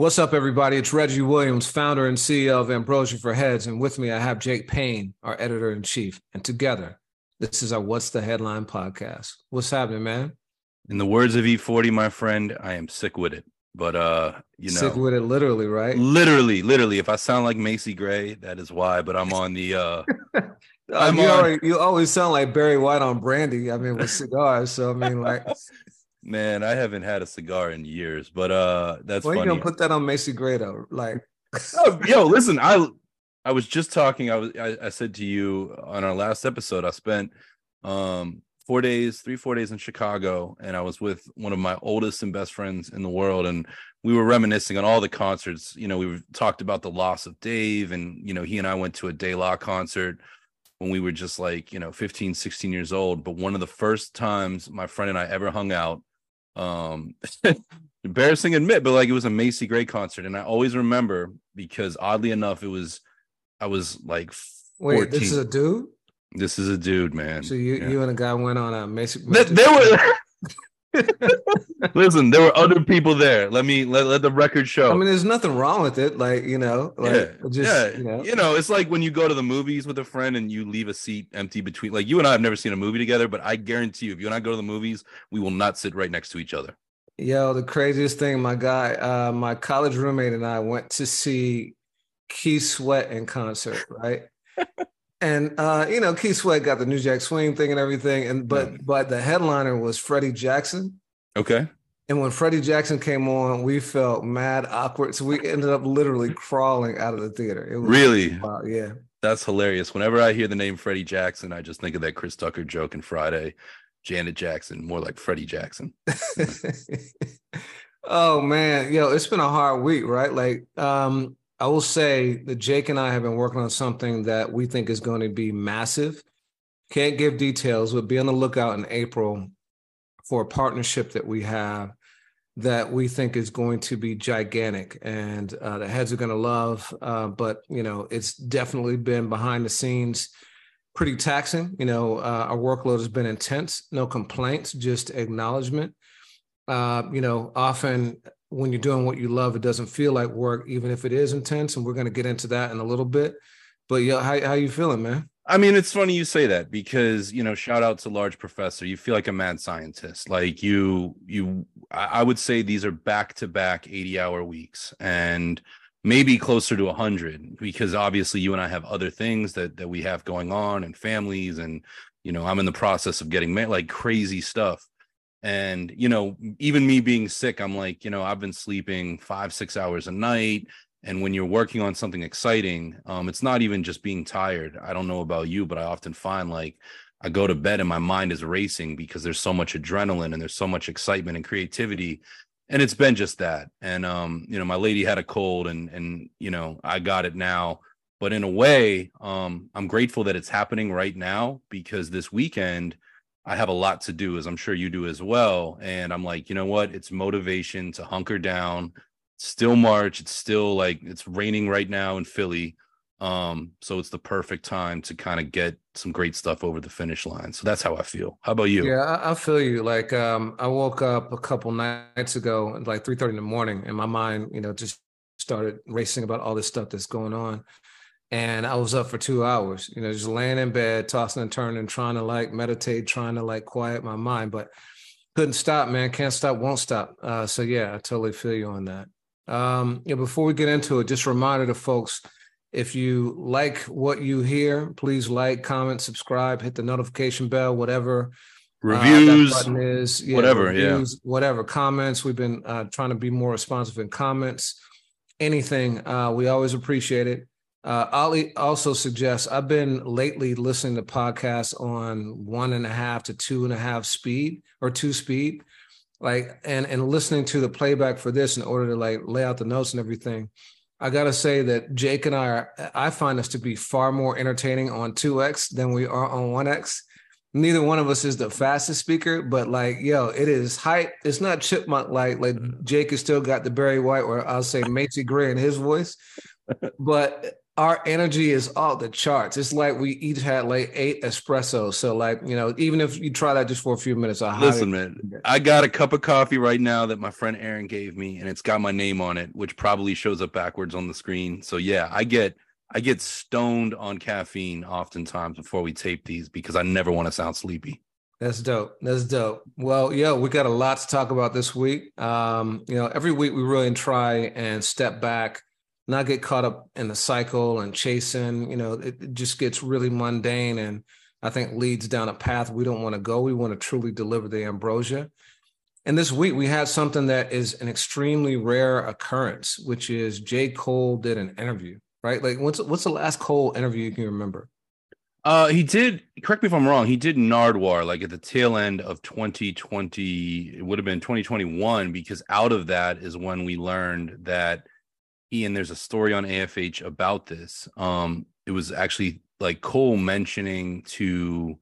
What's up, everybody? It's Reggie Williams, founder and CEO of Ambrosia for Heads. And with me, I have Jake Payne, our editor in chief. And together, this is our What's the Headline podcast. What's happening, man? In the words of E40, my friend, I am sick with it. But uh, you know, sick with it, literally, right? Literally, literally. If I sound like Macy Gray, that is why. But I'm on the uh I'm you, on... already, you always sound like Barry White on brandy. I mean, with cigars. So I mean, like Man, I haven't had a cigar in years, but uh that's Why funny. you gonna put that on Macy Gray though? Like oh, yo, listen, I I was just talking. I was I, I said to you on our last episode, I spent um four days, three, four days in Chicago, and I was with one of my oldest and best friends in the world. And we were reminiscing on all the concerts. You know, we talked about the loss of Dave, and you know, he and I went to a De La concert when we were just like, you know, 15, 16 years old. But one of the first times my friend and I ever hung out um embarrassing admit but like it was a macy gray concert and i always remember because oddly enough it was i was like 14. wait this is a dude this is a dude man so you yeah. you and a guy went on a macy, macy there were Listen, there were other people there. Let me let, let the record show. I mean, there's nothing wrong with it. Like, you know, like yeah, just yeah. You, know. you know, it's like when you go to the movies with a friend and you leave a seat empty between like you and I have never seen a movie together, but I guarantee you, if you and I go to the movies, we will not sit right next to each other. Yo, the craziest thing, my guy, uh, my college roommate and I went to see Keith Sweat in concert, right? And uh, you know, Keith Sweat got the New Jack Swing thing and everything, and but yeah. but the headliner was Freddie Jackson. Okay. And when Freddie Jackson came on, we felt mad awkward, so we ended up literally crawling out of the theater. It was really, wild. yeah, that's hilarious. Whenever I hear the name Freddie Jackson, I just think of that Chris Tucker joke in Friday. Janet Jackson, more like Freddie Jackson. oh man, yo, it's been a hard week, right? Like, um, I will say that Jake and I have been working on something that we think is going to be massive. Can't give details, but be on the lookout in April for a partnership that we have that we think is going to be gigantic and uh, the heads are going to love. Uh, but, you know, it's definitely been behind the scenes pretty taxing. You know, uh, our workload has been intense, no complaints, just acknowledgement. Uh, you know, often when you're doing what you love, it doesn't feel like work, even if it is intense. And we're going to get into that in a little bit. But yeah, how how you feeling, man? I mean, it's funny you say that because you know, shout out to Large Professor. You feel like a mad scientist. Like you, you. I would say these are back to back eighty hour weeks, and maybe closer to 100 because obviously you and I have other things that that we have going on and families and you know I'm in the process of getting married like crazy stuff and you know even me being sick i'm like you know i've been sleeping five six hours a night. And when you're working on something exciting um it's not even just being tired. I don't know about you but i often find like i go to bed and my mind is racing because there's so much adrenaline and there's so much excitement and creativity. And it's been just that. And um you know my lady had a cold and and you know i got it now. But in a way um i'm grateful that it's happening right now because this weekend I have a lot to do, as I'm sure you do as well. And I'm like, you know what? It's motivation to hunker down. still March. It's still like it's raining right now in Philly. Um, so it's the perfect time to kind of get some great stuff over the finish line. So that's how I feel. How about you? Yeah, I, I feel you. Like um, I woke up a couple nights ago, like 3 30 in the morning, and my mind, you know, just started racing about all this stuff that's going on and I was up for two hours, you know, just laying in bed, tossing and turning, trying to like meditate, trying to like quiet my mind, but couldn't stop, man. Can't stop, won't stop. Uh, so yeah, I totally feel you on that. Um, yeah, before we get into it, just a reminder to folks: if you like what you hear, please like, comment, subscribe, hit the notification bell, whatever uh, reviews uh, is, yeah, whatever, reviews, yeah, whatever comments. We've been uh, trying to be more responsive in comments. Anything, uh, we always appreciate it. Uh, Ali also suggests I've been lately listening to podcasts on one and a half to two and a half speed or two speed, like and and listening to the playback for this in order to like lay out the notes and everything. I gotta say that Jake and I are I find us to be far more entertaining on 2x than we are on 1x. Neither one of us is the fastest speaker, but like, yo, it is hype. It's not chipmunk like like Jake has still got the Barry White or I'll say Macy Gray in his voice. but our energy is off the charts. It's like we each had like eight espressos. So like, you know, even if you try that just for a few minutes, I listen, man. I got a cup of coffee right now that my friend Aaron gave me, and it's got my name on it, which probably shows up backwards on the screen. So yeah, I get I get stoned on caffeine oftentimes before we tape these because I never want to sound sleepy. That's dope. That's dope. Well, yeah, we got a lot to talk about this week. Um, you know, every week we really try and step back, not get caught up in the cycle and chasing. You know, it, it just gets really mundane and I think leads down a path we don't want to go. We want to truly deliver the ambrosia. And this week we had something that is an extremely rare occurrence, which is J. Cole did an interview, right? Like what's what's the last Cole interview you can remember? Uh, he did. Correct me if I'm wrong. He did Nardwuar like at the tail end of 2020. It would have been 2021 because out of that is when we learned that Ian. There's a story on AFH about this. Um, it was actually like Cole mentioning to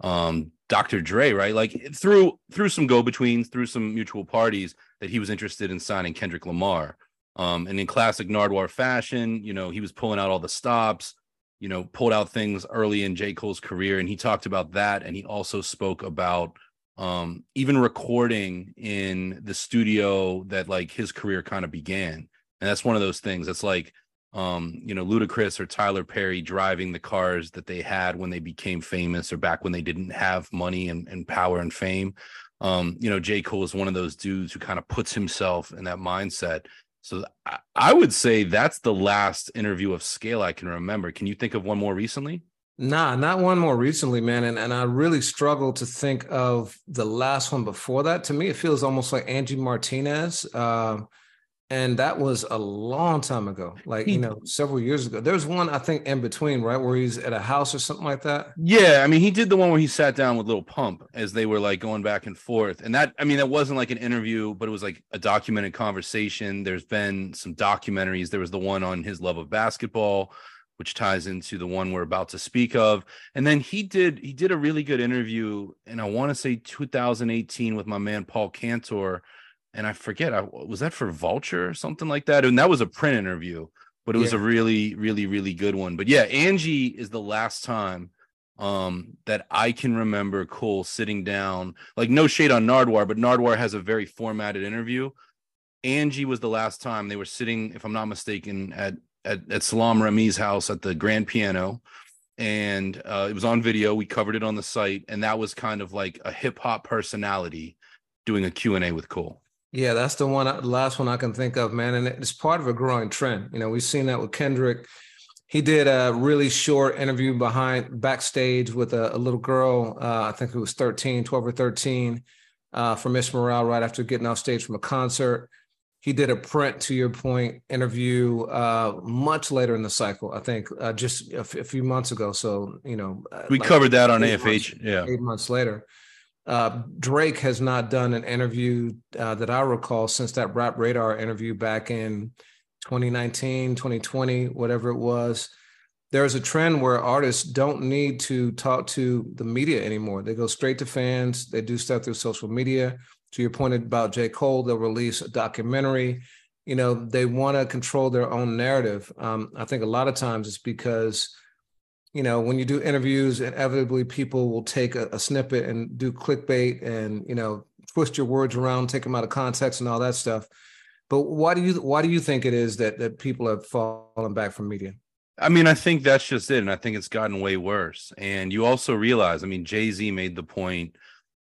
um Dr. Dre, right? Like through through some go betweens, through some mutual parties, that he was interested in signing Kendrick Lamar. Um, and in classic Nardwuar fashion, you know, he was pulling out all the stops you know, pulled out things early in J. Cole's career. And he talked about that. And he also spoke about um, even recording in the studio that like his career kind of began. And that's one of those things that's like, um, you know, Ludacris or Tyler Perry driving the cars that they had when they became famous or back when they didn't have money and, and power and fame. Um, you know, J. Cole is one of those dudes who kind of puts himself in that mindset so I would say that's the last interview of scale I can remember. Can you think of one more recently? Nah, not one more recently, man. And and I really struggle to think of the last one before that. To me, it feels almost like Angie Martinez. Uh, and that was a long time ago like you hmm. know several years ago. There's one i think in between right where he's at a house or something like that? Yeah i mean he did the one where he sat down with Lil Pump as they were like going back and forth. And that i mean that wasn't like an interview but it was like a documented conversation. There's been some documentaries. There was the one on his love of basketball which ties into the one we're about to speak of. And then he did he did a really good interview and i want to say 2018 with my man paul cantor and I forget, I was that for Vulture or something like that, and that was a print interview, but it was yeah. a really, really, really good one. But yeah, Angie is the last time um, that I can remember Cole sitting down, like no shade on Nardwuar, but Nardwuar has a very formatted interview. Angie was the last time they were sitting, if I'm not mistaken, at at, at Salaam Remi's house at the Grand Piano, and uh, it was on video. We covered it on the site, and that was kind of like a hip hop personality doing a Q and A with Cole. Yeah, that's the one, the last one I can think of, man. And it's part of a growing trend. You know, we've seen that with Kendrick. He did a really short interview behind backstage with a, a little girl. Uh, I think it was 13, 12 or 13 uh, from Miss Morale right after getting off stage from a concert. He did a print, to your point, interview uh, much later in the cycle. I think uh, just a, f- a few months ago. So you know, uh, we like covered that on AFH. Months, yeah, eight months later. Uh, Drake has not done an interview uh, that I recall since that Rap Radar interview back in 2019, 2020, whatever it was. There's a trend where artists don't need to talk to the media anymore. They go straight to fans. They do stuff through social media. To your point about J. Cole, they'll release a documentary. You know, they want to control their own narrative. Um, I think a lot of times it's because you know, when you do interviews, inevitably people will take a, a, snippet and do clickbait and you know twist your words around, take them out of context, and all that stuff. But why do you why do you think it is that that people have fallen back from media? I mean, I think that's just it, and I think it's gotten way worse. And you also realize, I mean, Jay Z made the point,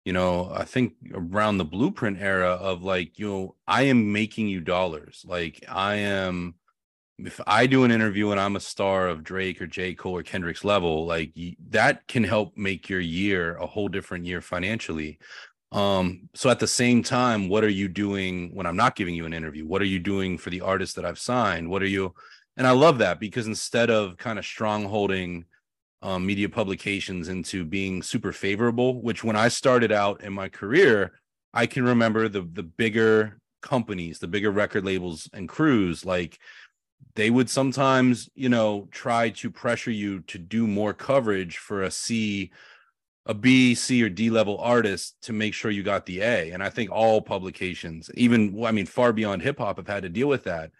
you know, I think around the blueprint era of like, you know, I am making you dollars, like I am if I do an interview and I'm a star of Drake or J. Cole or Kendrick's level, like that can help make your year a whole different year financially. Um, so at the same time, what are you doing when I'm not giving you an interview? What are you doing for the artists that I've signed? What are you? And I love that because instead of kind of strongholding um, media publications into being super favorable, which when I started out in my career, I can remember the the bigger companies, the bigger record labels and crews like they would sometimes, you know, try to pressure you to do more coverage for a C, a B, C, or D level artist to make sure you got the A. And I think all publications, even I mean, far beyond hip hop, have had to deal with that.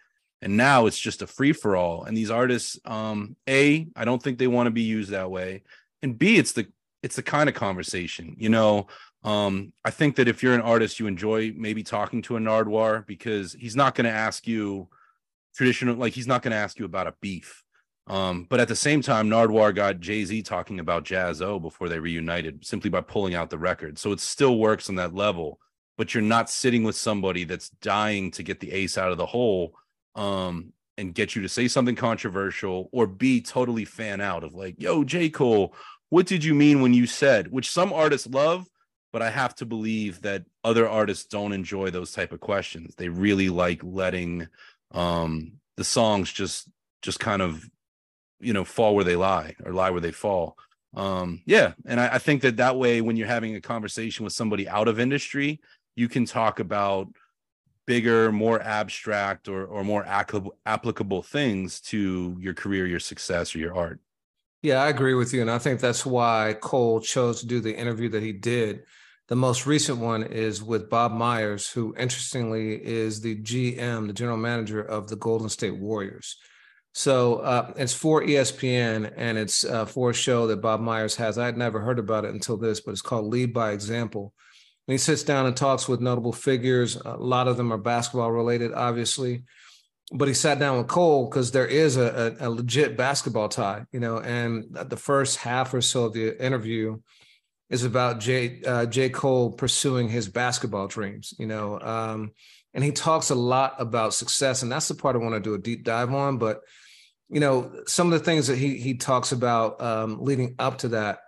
and now it's just a free for all and these artists um a i don't think they want to be used that way and b it's the it's the kind of conversation you know um i think that if you're an artist you enjoy maybe talking to a nardwuar because he's not going to ask you traditional like he's not going to ask you about a beef um but at the same time nardwuar got jay-z talking about jaz-o before they reunited simply by pulling out the record so it still works on that level but you're not sitting with somebody that's dying to get the ace out of the hole um, and get you to say something controversial or be totally fan out of like, yo, J. Cole, what did you mean when you said, which some artists love, but I have to believe that other artists don't enjoy those type of questions. They really like letting um the songs just just kind of you know fall where they lie or lie where they fall um yeah and I, I think that that way when you're having a conversation with somebody out of industry you can talk about bigger, more abstract, or or more applicable things to your career, your success, or your art. Yeah, I agree with you, and I think that's why Cole chose to do the interview that he did. The most recent one is with Bob Myers, who interestingly is the GM, the general manager of the Golden State Warriors. So uh, it's for ESPN, and it's uh, for a show that Bob Myers has. I had never heard about it until this, but it's called Lead by Example and he sits down and talks with notable figures. A lot of them are basketball related, obviously. But he sat down with Cole because there is a, a, a, legit basketball tie, you know. And the first half or so of the interview is about J. Uh, J. Cole pursuing his basketball dreams, you know. Um, and he talks a lot about success, and that's the part I want to do a deep dive on. But you know, some of the things that he he talks about um, leading up to that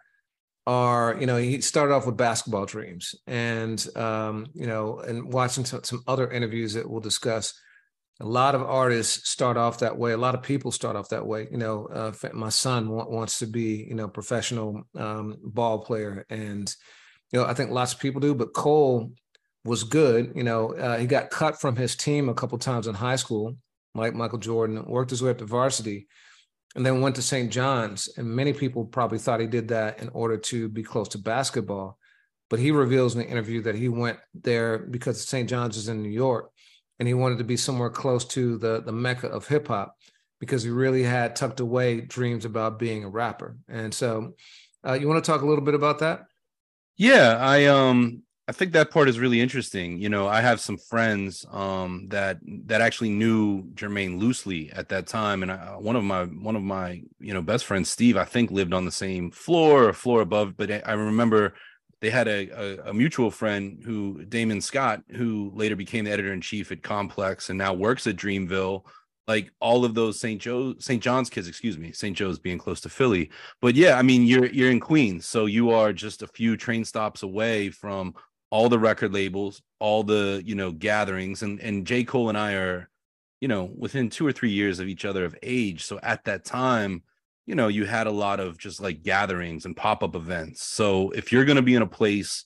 are you know he started off with basketball dreams and um, you know and watching some other interviews that we'll discuss a lot of artists start off that way a lot of people start off that way you know uh, my son wants to be you know professional um, ball player and you know i think lots of people do but cole was good you know uh, he got cut from his team a couple times in high school like michael jordan worked his way up to varsity and then went to St. John's. And many people probably thought he did that in order to be close to basketball. But he reveals in the interview that he went there because St. John's is in New York and he wanted to be somewhere close to the, the mecca of hip hop because he really had tucked away dreams about being a rapper. And so, uh, you want to talk a little bit about that? Yeah, I um I think that part is really interesting. You know, I have some friends um, that that actually knew Jermaine loosely at that time, and I, one of my one of my you know best friends, Steve, I think lived on the same floor or floor above. But I remember they had a, a, a mutual friend who Damien Scott, who later became the editor in chief at Complex and now works at Dreamville. Like all of those St. Joe, St. John's kids, excuse me, St. Joe's being close to Philly. But yeah, I mean, you're you're in Queens, so you are just a few train stops away from all the record labels, all the you know gatherings, and and J Cole and I are, you know, within two or three years of each other of age. So at that time, you know, you had a lot of just like gatherings and pop up events. So if you're gonna be in a place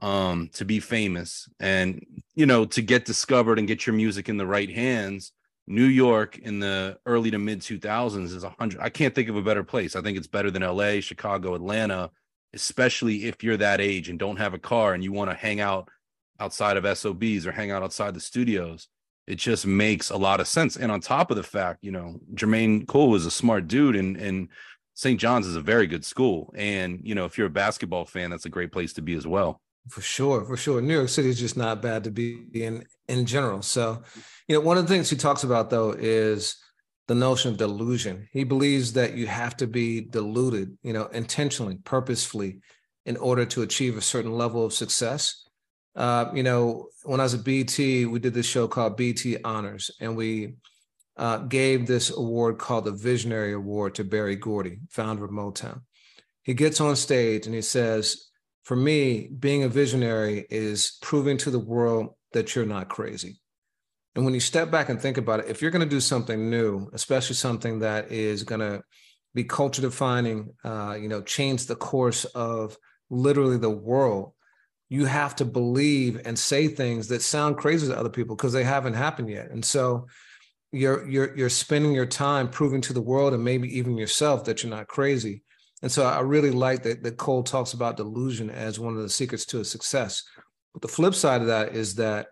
um to be famous and you know to get discovered and get your music in the right hands New York in the early to mid 2000s is a hundred. I can't think of a better place. I think it's better than LA, Chicago, Atlanta, especially if you're that age and don't have a car and you want to hang out outside of SOBs or hang out outside the studios. It just makes a lot of sense. And on top of the fact, you know, Jermaine Cole was a smart dude and and St. John's is a very good school. And, you know, if you're a basketball fan, that's a great place to be as well. For sure, for sure. New York City is just not bad to be in in general. So, you know, one of the things he talks about though is the notion of delusion. He believes that you have to be deluded, you know, intentionally, purposefully, in order to achieve a certain level of success. Uh, you know, when I was at BET, we did this show called BET Honors, and we uh, gave this award called the Visionary Award to Berry Gordy, founder of Motown. He gets on stage and he says, For me, being a visionary is proving to the world that you're not crazy. And when you step back and think about it, if you're going to do something new, especially something that is going to be culture defining, uh, you know, change the course of literally the world, you have to believe and say things that sound crazy to other people because they haven't happened yet. And so you're you're you're spending your time proving to the world and maybe even yourself that you're not crazy. And so I really like that that Cole talks about delusion as one of the secrets to a success. But the flip side of that is that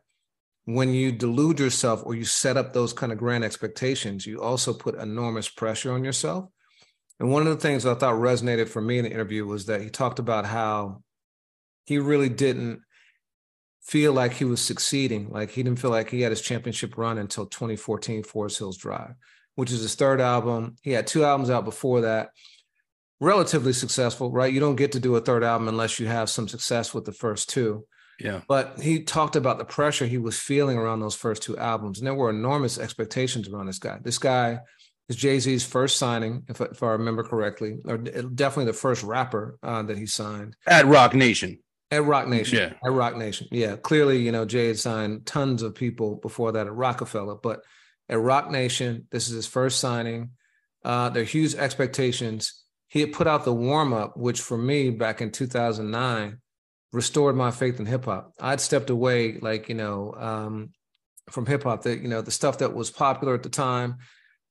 when you delude yourself or you set up those kind of grand expectations, you also put enormous pressure on yourself. And one of the things that I thought resonated for me in the interview was that he talked about how he really didn't feel like he was succeeding. Like he didn't feel like he had his championship run until 2014 Forest Hills Drive, which is his third album. He had two albums out before that, relatively successful, right? You don't get to do a third album unless you have some success with the first two. Yeah. But he talked about the pressure he was feeling around those first two albums. And there were enormous expectations around this guy. This guy is Jay Z's first signing, if, if, I remember correctly, or definitely the first rapper uh, that he signed at Roc Nation. At Roc Nation. Yeah. At Roc Nation. Yeah. Clearly, you know, Jay had signed tons of people before that at Roc-A-Fella, but at Roc Nation, this is his first signing. Uh, there are huge expectations. He had put out the warm up, which for me back in 2009 restored my faith in hip hop. I'd stepped away, like, you know, um, from hip hop, that, you know, the stuff that was popular at the time.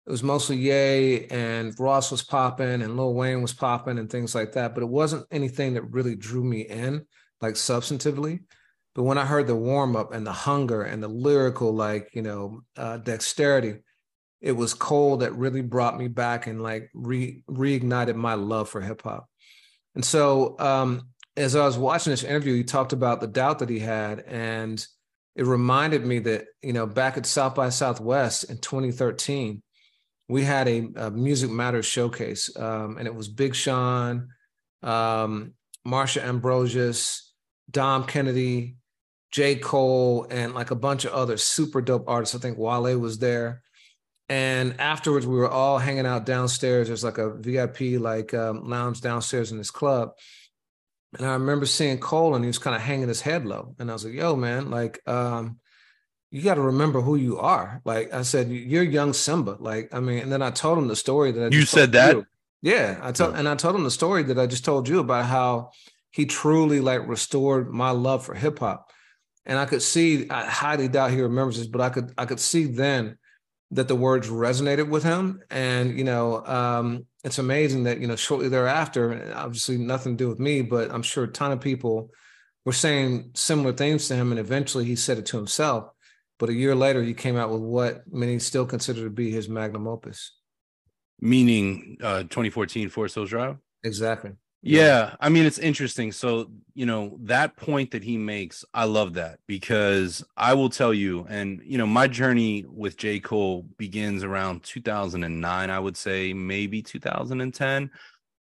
It was mostly Ye and Ross was popping and Lil Wayne was popping and things like that. But it wasn't anything that really drew me in like substantively. But when I heard the warm up and the hunger and the lyrical, like, you know, uh, dexterity, it was Cole that really brought me back and like re- reignited my love for hip hop. And so, um, as I was watching this interview, he talked about the doubt that he had. And it reminded me that, you know, back at South by Southwest in 2013, we had a, a Music Matters showcase. Um, and it was Big Sean, um, Marsha Ambrosius, Dom Kennedy, J. Cole, and like a bunch of other super dope artists. I think Wale was there. And afterwards, we were all hanging out downstairs. There's like a VIP like um, lounge downstairs in this club. And I remember seeing Cole and he was kind of hanging his head low. And I was like, yo, man, like, um, you got to remember who you are. Like I said, you're young Simba. Like, I mean, and then I told him the story that I you said that. You. Yeah, I told, and I told him the story that I just told you about how he truly like restored my love for hip hop. And I could see, I highly doubt he remembers this, but I could, I could see then that the words resonated with him. And, you know, um, it's amazing that, you know, shortly thereafter, obviously nothing to do with me, but I'm sure a ton of people were saying similar things to him. And eventually he said it to himself. But a year later, he came out with what many still consider to be his magnum opus. Meaning uh, 2014 Forest Hills Drive? Exactly. Yeah, I mean it's interesting. So, you know, that point that he makes, I love that because I will tell you and you know, my journey with J. Cole begins around 2009, I would say, maybe 2010.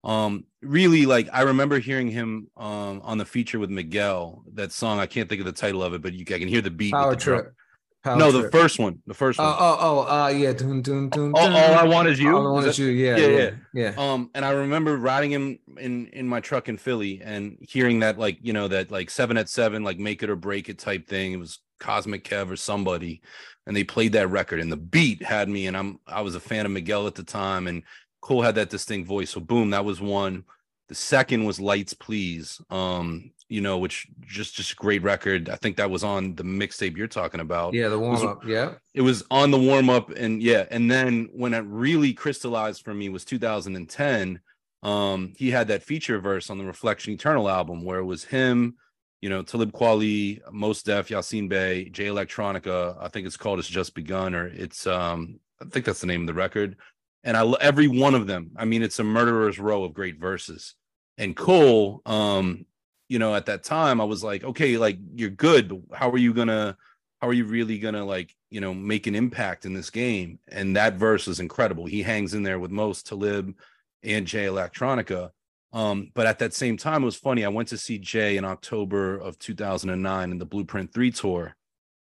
Um really like I remember hearing him um on the feature with Miguel, that song, I can't think of the title of it, but you I can hear the beat Power the trip. Power no, trip. the first one. The first one. Oh, oh, oh, uh, yeah. Dun, dun, dun, all, all, I want is you. All I want is you. Yeah, yeah, yeah, yeah, Um, and I remember riding him in in my truck in Philly and hearing that, like, you know, that like seven at seven, like make it or break it type thing. It was Cosmic Kev or somebody, and they played that record, and the beat had me, and I'm I was a fan of Miguel at the time, and Cole had that distinct voice. So boom, that was one. The second was Lights Please. Um, you know, which just just great record. I think that was on the mixtape you're talking about. Yeah, the warm up. Yeah, it was on the warm up, and yeah, and then when it really crystallized for me was 2010. Um, he had that feature verse on the Reflection Eternal album where it was him, you know, Talib Kweli, Mos Def, Yasin Bey, Jay Electronica. I think it's called "It's Just Begun" or it's um, I think that's the name of the record. And I every one of them. I mean, it's a murderer's row of great verses. And Cole, um, you know, at that time, I was like, okay, like you're good, but how are you gonna, how are you really gonna like, you know, make an impact in this game? And that verse is incredible. He hangs in there with Mos Talib and Jay Electronica. Um, but at that same time, it was funny. I went to see Jay in October of 2009 in the Blueprint 3 tour,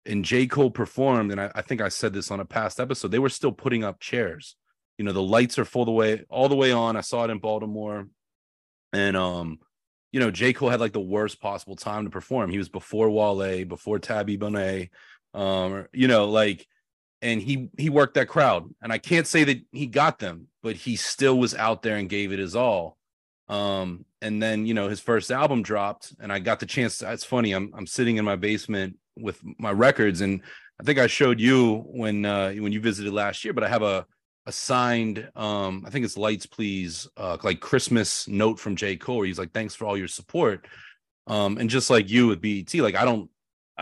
and J. Cole performed. And I, I think I said this on a past episode. They were still putting up chairs. You know, the lights are full the way all the way on. I saw it in Baltimore. And um, you know, J. Cole had like the worst possible time to perform. He was before Wale, before Tabi Bonney, um, you know, like, and he he worked that crowd. And I can't say that he got them, but he still was out there and gave it his all. Um, and then you know, his first album dropped, and I got the chance. To, it's funny, I'm I'm sitting in my basement with my records, and I think I showed you when uh when you visited last year, but I have a a signed um i think it's lights please uh like christmas note from j cole he's like thanks for all your support um and just like you with bet like i don't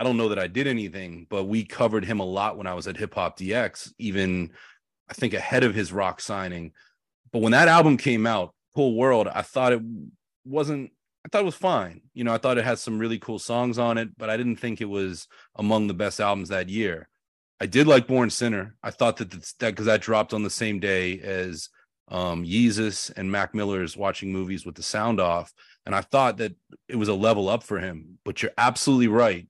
I don't know that I did anything, but we covered him a lot when I was at Hip Hop DX, even I think ahead of his rock signing. But when that album came out, Cole World, I thought it wasn't I thought it was fine. You know, I thought it had some really cool songs on it, but I didn't think it was among the best albums that year. I did like Born Sinner. I thought that that because that dropped on the same day as um Yeezus and Mac Miller's watching movies with the sound off. And I thought that it was a level up for him. But you're absolutely right.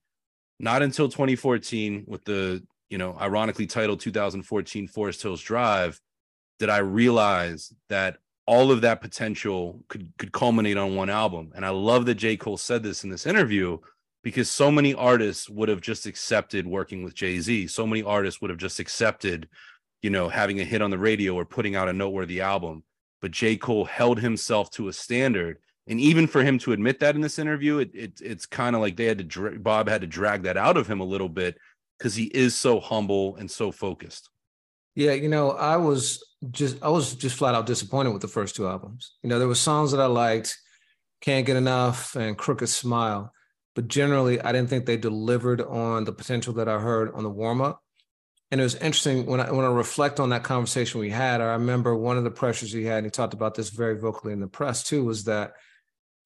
Not until 2014, with the, you know, ironically titled 2014 Forest Hills Drive, did I realize that all of that potential could could culminate on one album. And I love that J. Cole said this in this interview because so many artists would have just accepted working with Jay-Z. So many artists would have just accepted, you know, having a hit on the radio or putting out a noteworthy album. But J. Cole held himself to a standard. And even for him to admit that in this interview, it, it it's kind of like they had to dra- Bob had to drag that out of him a little bit because he is so humble and so focused. Yeah, you know, I was just I was just flat out disappointed with the first two albums. You know, there were songs that I liked, Can't Get Enough and Crooked Smile, but generally I didn't think they delivered on the potential that I heard on the warm up. And it was interesting when I when I reflect on that conversation we had. I remember one of the pressures he had, and he talked about this very vocally in the press too, was that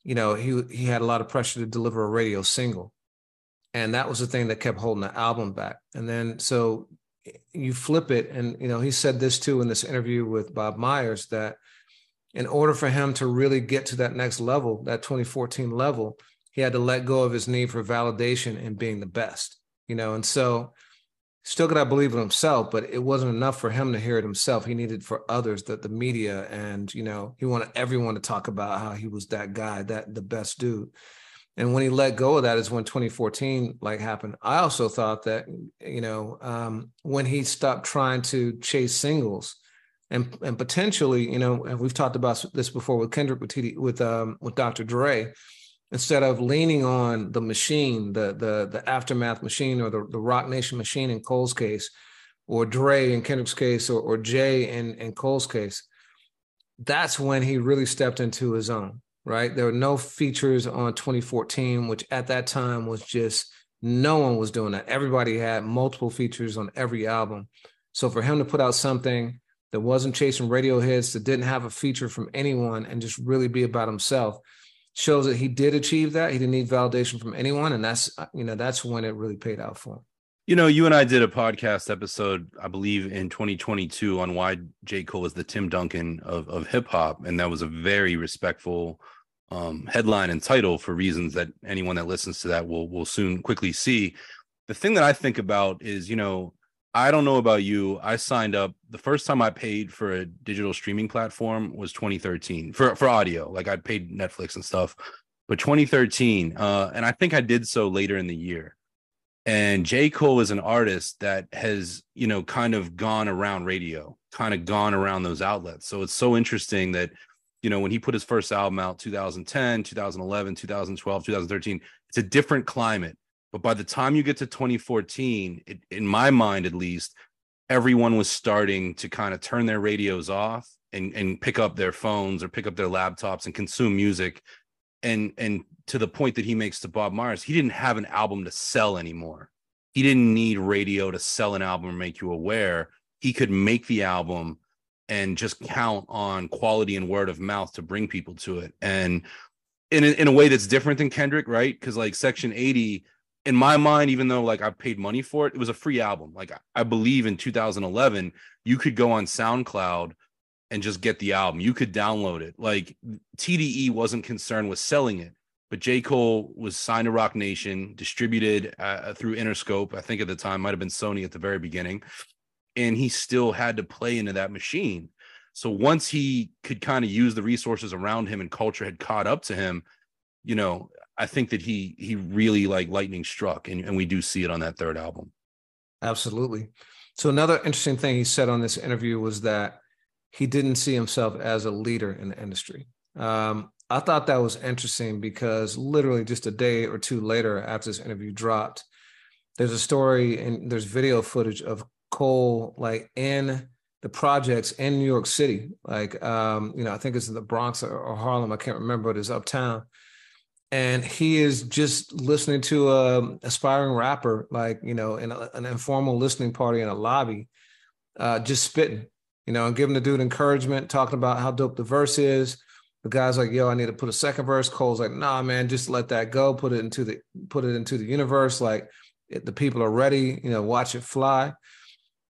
you know he he had a lot of pressure to deliver a radio single, and that was the thing that kept holding the album back. And then so you flip it and you know he said this too in this interview with bob myers that in order for him to really get to that next level that 2014 level he had to let go of his need for validation and being the best you know? And so still got to believe in himself but it wasn't enough for him to hear it himself. He needed for others that the media and you know he wanted everyone to talk about how he was that guy that the best dude. And when he let go of that is when 2014 like happened. I also thought that you know um, when he stopped trying to chase singles and and potentially you know and we've talked about this before with kendrick with TDE, with um, with dr dre instead of leaning on the machine the the the aftermath machine or the, the roc nation machine in cole's case or dre in kendrick's case or, or jay in, in cole's case that's when he really stepped into his own right? There were no features on 2014, which at that time was just no one was doing that. Everybody had multiple features on every album. So for him to put out something that wasn't chasing radio hits, that didn't have a feature from anyone, and just really be about himself, shows that he did achieve that. He didn't need validation from anyone, and that's you know that's when it really paid out for him. You know, you and I did a podcast episode, I believe, in 2022 on why J. Cole is the Tim Duncan of, of hip hop. And that was a very respectful um, headline and title for reasons that anyone that listens to that will will soon quickly see. The thing that I think about is, you know, I don't know about you. I signed up the first time I paid for a digital streaming platform was 2013 for for audio. Like I paid Netflix and stuff, but 2013, uh, and I think I did so later in the year. And J. Cole is an artist that has, you know, kind of gone around radio, kind of gone around those outlets. So it's so interesting that, you know, when he put his first album out 2010, 2011, 2012, 2013, it's a different climate. But by the time you get to 2014, it, in my mind at least, everyone was starting to kind of turn their radios off and, and pick up their phones or pick up their laptops and consume music and and to the point that he makes to Bob Myers, he didn't have an album to sell anymore. He didn't need radio to sell an album or make you aware. He could make the album and just count on quality and word of mouth to bring people to it. And in in a way that's different than Kendrick, right? Because like Section 80, in my mind, even though like I paid money for it, it was a free album. Like I believe in 2011, you could go on SoundCloud and just get the album. You could download it. Like TDE wasn't concerned with selling it, but J. Cole was signed to Roc Nation, distributed uh, through Interscope. I think at the time might have been Sony at the very beginning, and he still had to play into that machine. So once he could kind of use the resources around him and culture had caught up to him, you know, I think that he he really like lightning struck, and, and we do see it on that third album. Absolutely. So another interesting thing he said on this interview was that he didn't see himself as a leader in the industry. Um, I thought that was interesting because literally just a day or two later after this interview dropped, there's a story and there's video footage of Cole like in the projects in New York City. Like, um, you know, I think it's in the Bronx or, or Harlem. I can't remember, but it's uptown. And he is just listening to a aspiring rapper, like you know, in a, an informal listening party in a lobby, uh, just spitting, you know, and giving the dude encouragement, talking about how dope the verse is. The guy's like, "Yo, I need to put a second verse." Cole's like, "Nah, man, just let that go. Put it into the put it into the universe. Like the people are ready. You know, watch it fly."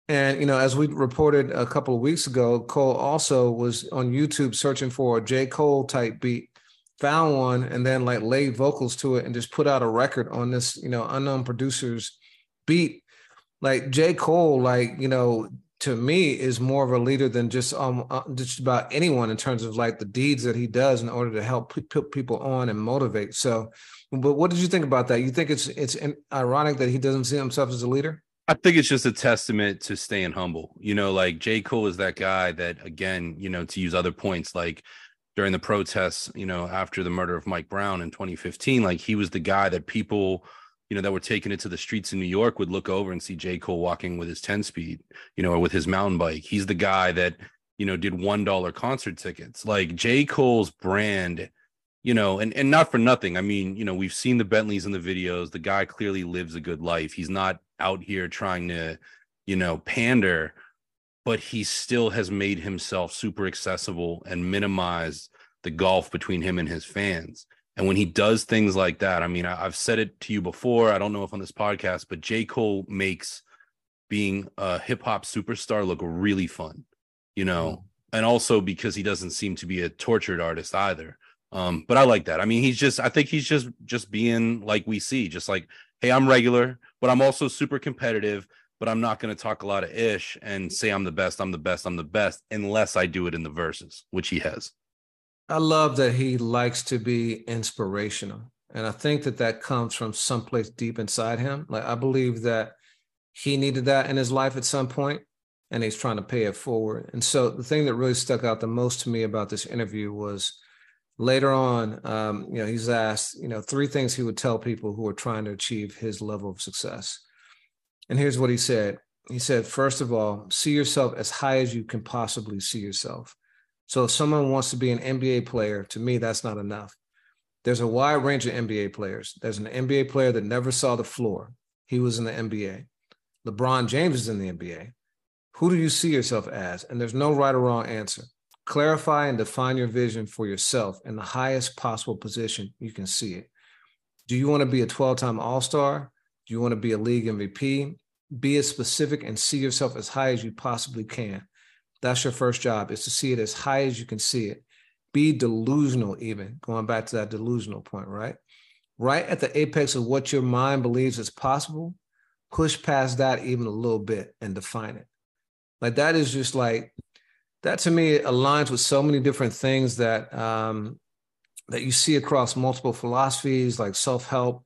And you know, as we reported a couple of weeks ago, Cole also was on YouTube searching for a J. Cole type beat found one and then like laid vocals to it and just put out a record on this, you know, unknown producers beat. Like J. Cole, like, you know, to me is more of a leader than just um uh, just about anyone in terms of like the deeds that he does in order to help put people on and motivate. So, but what did you think about that? You think it's it's ironic that he doesn't see himself as a leader? I think it's just a testament to staying humble. You know, like J. Cole is that guy that, again, you know, to use other points, like during the protests, you know, after the murder of Mike Brown in 2015, like he was the guy that people, you know, that were taking it to the streets in New York would look over and see J. Cole walking with his 10 speed, you know, or with his mountain bike. He's the guy that, you know, did $1 concert tickets. Like J. Cole's brand, you know, and, and not for nothing. I mean, you know, we've seen the Bentleys in the videos. The guy clearly lives a good life. He's not out here trying to, you know, pander but he still has made himself super accessible and minimized the gulf between him and his fans. And when he does things like that, I mean, I, have said it to you before. I don't know if on this podcast, but J. Cole makes being a hip hop superstar look really fun, you know, mm-hmm. and also because he doesn't seem to be a tortured artist either. Um, but I like that. I mean, he's just, I think he's just, just being like we see, just like, hey, I'm regular, but I'm also super competitive but I'm not going to talk a lot of ish and say I'm the best, I'm the best, I'm the best, unless I do it in the verses, which he has. I love that he likes to be inspirational. And I think that that comes from someplace deep inside him. Like, I believe that he needed that in his life at some point and he's trying to pay it forward. And so the thing that really stuck out the most to me about this interview was later on, um, you know, he's asked, you know, three things he would tell people who are trying to achieve his level of success. And here's what he said He said, first of all, see yourself as high as you can possibly see yourself. So if someone wants to be an NBA player, to me, that's not enough. There's a wide range of NBA players. There's an NBA player that never saw the floor. He was in the NBA. LeBron James is in the NBA. Who do you see yourself as? And there's no right or wrong answer. Clarify and define your vision for yourself in the highest possible position you can see it. Do you want to be a 12 time All Star? Do you want to be a league MVP? Be as specific and see yourself as high as you possibly can. That's your first job is to see it as high as you can see it. Be delusional, even going back to that delusional point, right? Right at the apex of what your mind believes is possible, push past that even a little bit and define it. Like that is just like that to me aligns with so many different things that um, that you see across multiple philosophies like self-help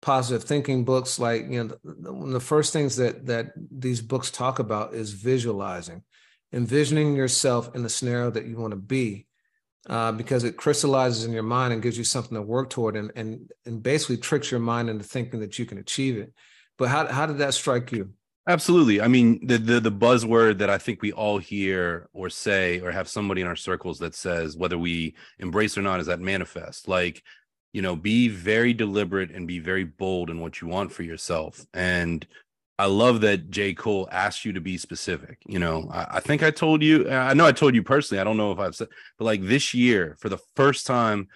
positive thinking books like you know the, the first things that that these books talk about is visualizing envisioning yourself in the scenario that you want to be uh, because it crystallizes in your mind and gives you something to work toward and, and and basically tricks your mind into thinking that you can achieve it. But how, how did that strike you? Absolutely. I mean the, the the buzzword that i think we all hear or say or have somebody in our circles that says whether we embrace or not is that manifest. Like you know be very deliberate and be very bold in what you want for yourself. And i love that j. Cole asked you to be specific you know. I, I, think i told you i know i told you personally i don't know if i've said but like this year for the first time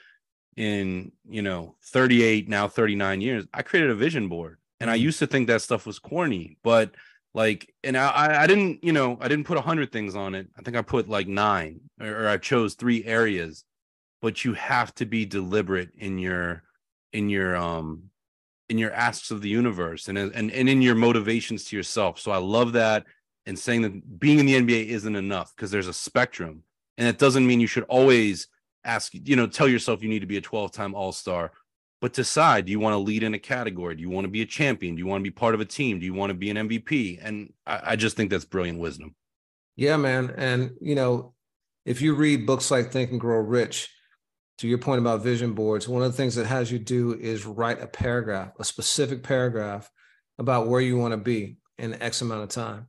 in you know 38 now 39 years i created a vision board. And i mm-hmm. used to think that stuff was corny but like and i i didn't you know i didn't put a hundred things on it. I think i put like nine or, or i chose three areas but you have to be deliberate in your in your um in your asks of the universe and and and in your motivations to yourself. So I love that and saying that being in the NBA isn't enough because there's a spectrum. And it doesn't mean you should always ask you know tell yourself you need to be a 12-time all-star. But decide do you want to lead in a category? Do you want to be a champion? Do you want to be part of a team? Do you want to be an mvp and I, I, just think that's brilliant wisdom. Yeah man. And you know if you read books like think and grow rich to your point about vision boards, one of the things that has you do is write a paragraph, a specific paragraph about where you want to be in X amount of time.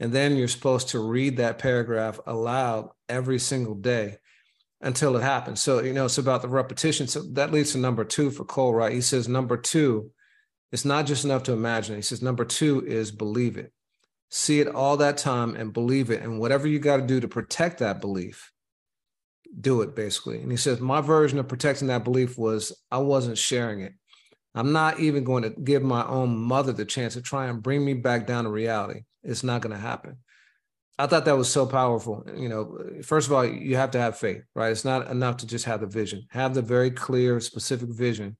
And then you're supposed to read that paragraph aloud every single day until it happens. So, you know, it's about the repetition. So that leads to number two for Cole, right? He says, number two, it's not just enough to imagine. He says, number two is believe it. See it all that time and believe it. And whatever you got to do to protect that belief, do it basically. And he says, my version of protecting that belief was I wasn't sharing it. I'm not even going to give my own mother the chance to try and bring me back down to reality. It's not going to happen. I thought that was so powerful. You know, first of all, you have to have faith, right? It's not enough to just have the vision. Have the very clear, specific vision,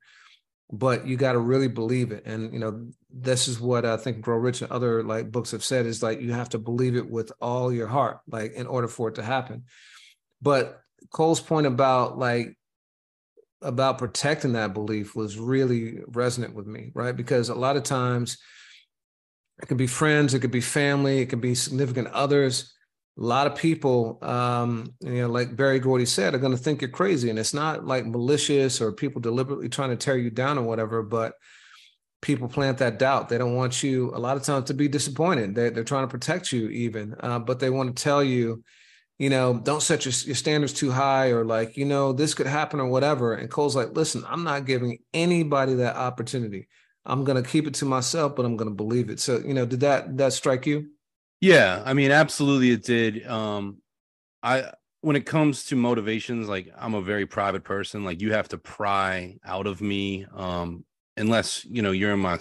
but you got to really believe it. And you know, this is what I think Grow Rich and other like books have said is like you have to believe it with all your heart, like in order for it to happen. But Cole's point about like about protecting that belief was really resonant with me, right? Because a lot of times it could be friends, it could be family, it could be significant others. A lot of people, um, you know, like Berry Gordy said, are going to think you're crazy, and it's not like malicious or people deliberately trying to tear you down or whatever. But people plant that doubt. They don't want you a lot of times to be disappointed. They, they're trying to protect you, even, uh, but they want to tell you, you know, don't set your, your standards too high or like, you know, this could happen or whatever. And Cole's like, listen, I'm not giving anybody that opportunity. I'm going to keep it to myself, but I'm going to believe it. So, you know, did that that strike you? Yeah, I mean, absolutely, it did. Um, I when it comes to motivations, like I'm a very private person. Like you have to pry out of me, um, unless you know you're in my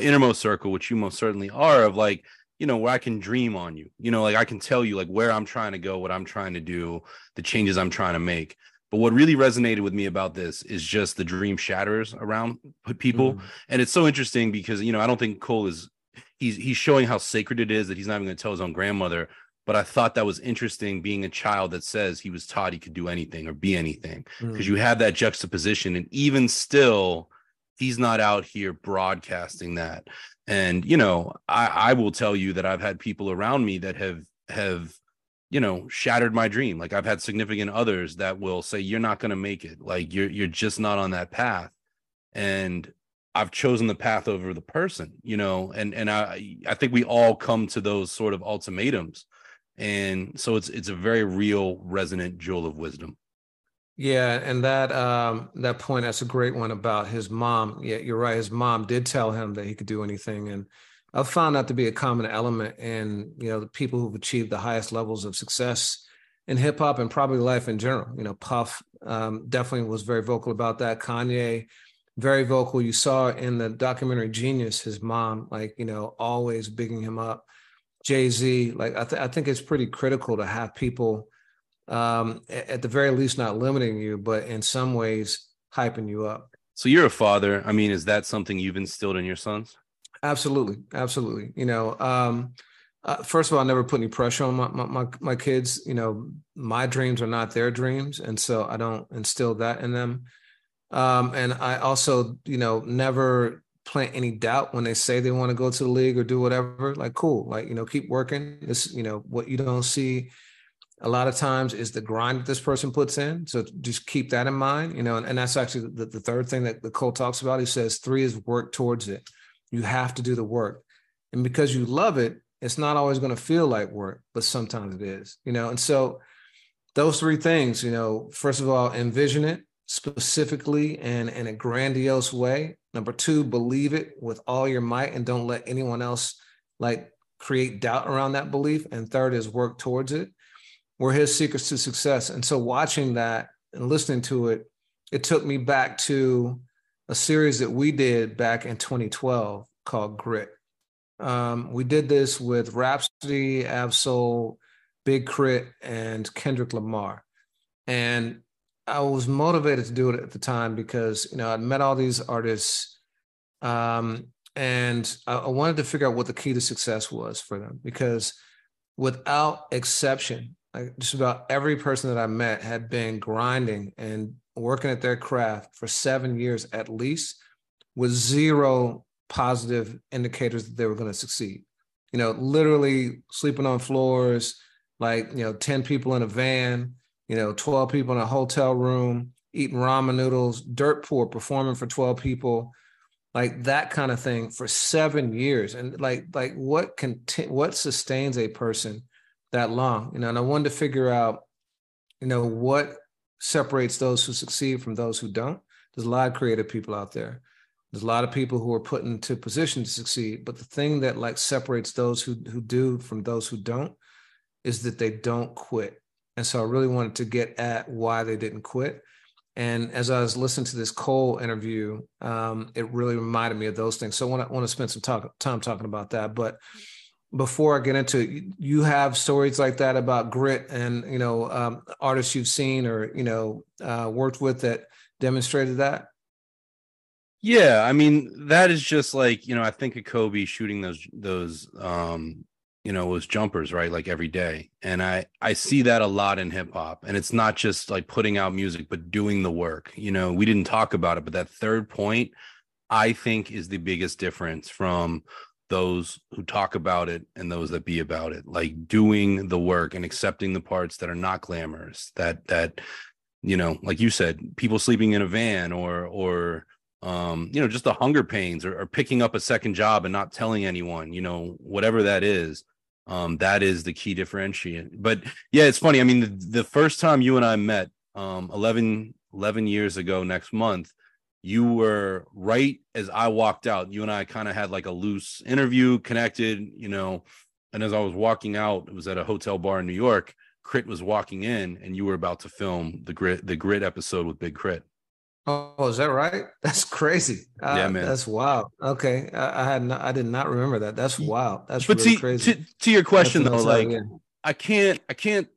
innermost circle, which you most certainly are. Of like, you know, where I can dream on you. You know, like I can tell you like where I'm trying to go, what I'm trying to do, the changes I'm trying to make. But what really resonated with me about this is just the dream shatters around people. Mm-hmm. And it's so interesting because, you know, I don't think Cole is he's he's showing how sacred it is that he's not even going to tell his own grandmother. But I thought that was interesting being a child that says he was taught he could do anything or be anything. Because mm-hmm. you have that juxtaposition. And even still, he's not out here broadcasting that. And, you know, I, I will tell you that I've had people around me that have have you know shattered my dream. Like i've had significant others that will say you're not going to make it. Like you're you're just not on that path. And i've chosen the path over the person you know and and i i think we all come to those sort of ultimatums. And so it's it's a very real resonant jewel of wisdom yeah and that um that point that's a great one about his mom yeah you're right his mom did tell him that he could do anything and I've found that to be a common element in you know the people who've achieved the highest levels of success in hip hop and probably life in general. You know, Puff um, definitely was very vocal about that. Kanye, very vocal. You saw in the documentary Genius, his mom, like you know, always bigging him up. Jay Z, like I, th- I think it's pretty critical to have people, um, at the very least, not limiting you, but in some ways hyping you up. So you're a father. I mean, is that something you've instilled in your sons? Absolutely, absolutely. You know, um, uh, first of all, I never put any pressure on my, my my kids. You know, my dreams are not their dreams, and so I don't instill that in them. Um, and I also, you know, never plant any doubt when they say they want to go to the league or do whatever. Like, cool, like you know, keep working. This, you know, what you don't see a lot of times is the grind that this person puts in. So just keep that in mind. You know, and, and that's actually the, the third thing that the Cole talks about. He says three is work towards it. You have to do the work. And because you love it, it's not always going to feel like work, but sometimes it is, you know? And so those three things, you know, first of all, envision it specifically and in a grandiose way. Number two, believe it with all your might and don't let anyone else like create doubt around that belief. And third is work towards it. Were his secrets to success. And so watching that and listening to it, it took me back to a series that we did back in 2012 called Grit. Um, we did this with Rapsody, Ab-Soul, Big K.R.I.T., and Kendrick Lamar. And I was motivated to do it at the time because, you know, I'd met all these artists um, and I, I wanted to figure out what the key to success was for them because without exception, like just about every person that I met had been grinding and working at their craft for seven years at least with zero positive indicators that they were going to succeed. You know, literally sleeping on floors, like, you know, 10 people in a van, you know, 12 people in a hotel room, eating ramen noodles, dirt poor, performing for 12 people, like that kind of thing for seven years. And like, like what can, what sustains a person that long? You know, and I wanted to figure out, you know, what separates those who succeed from those who don't. There's a lot of creative people out there. There's a lot of people who are put into position to succeed, but the thing that like separates those who who do from those who don't is that they don't quit. And so I really wanted to get at why they didn't quit. And as I was listening to this Cole interview, um, it really reminded me of those things. So I want to spend some talk, time talking about that. But before I get into it, you have stories like that about grit and you know um, artists you've seen or you know uh, worked with that demonstrated that. Yeah, I mean that is just like you know I think of Kobe shooting those those um you know those jumpers right like every day. And I I see that a lot in hip hop. And it's not just like putting out music but doing the work. You know we didn't talk about it but that third point I think is the biggest difference from those who talk about it and those that be about it like doing the work and accepting the parts that are not glamorous that that you know like you said people sleeping in a van or or um, you know, just the hunger pains or, or, picking up a second job and not telling anyone, you know, whatever that is, um, that is the key differentiate. But yeah, it's funny. I mean, the, the first time you and I met, um, 11, 11 years ago next month, you were right as I walked out. You and I kind of had like a loose interview, connected, you know. And as I was walking out, it was at a hotel bar in New York. K.R.I.T. was walking in, and you were about to film the grit the grit episode with Big Crit. Oh, is that right? That's crazy. Uh, yeah, man. That's wild. Okay, I, I, had not, I did not remember that. That's wild. That's but really to, crazy. To, to your question though, like I can't, I can't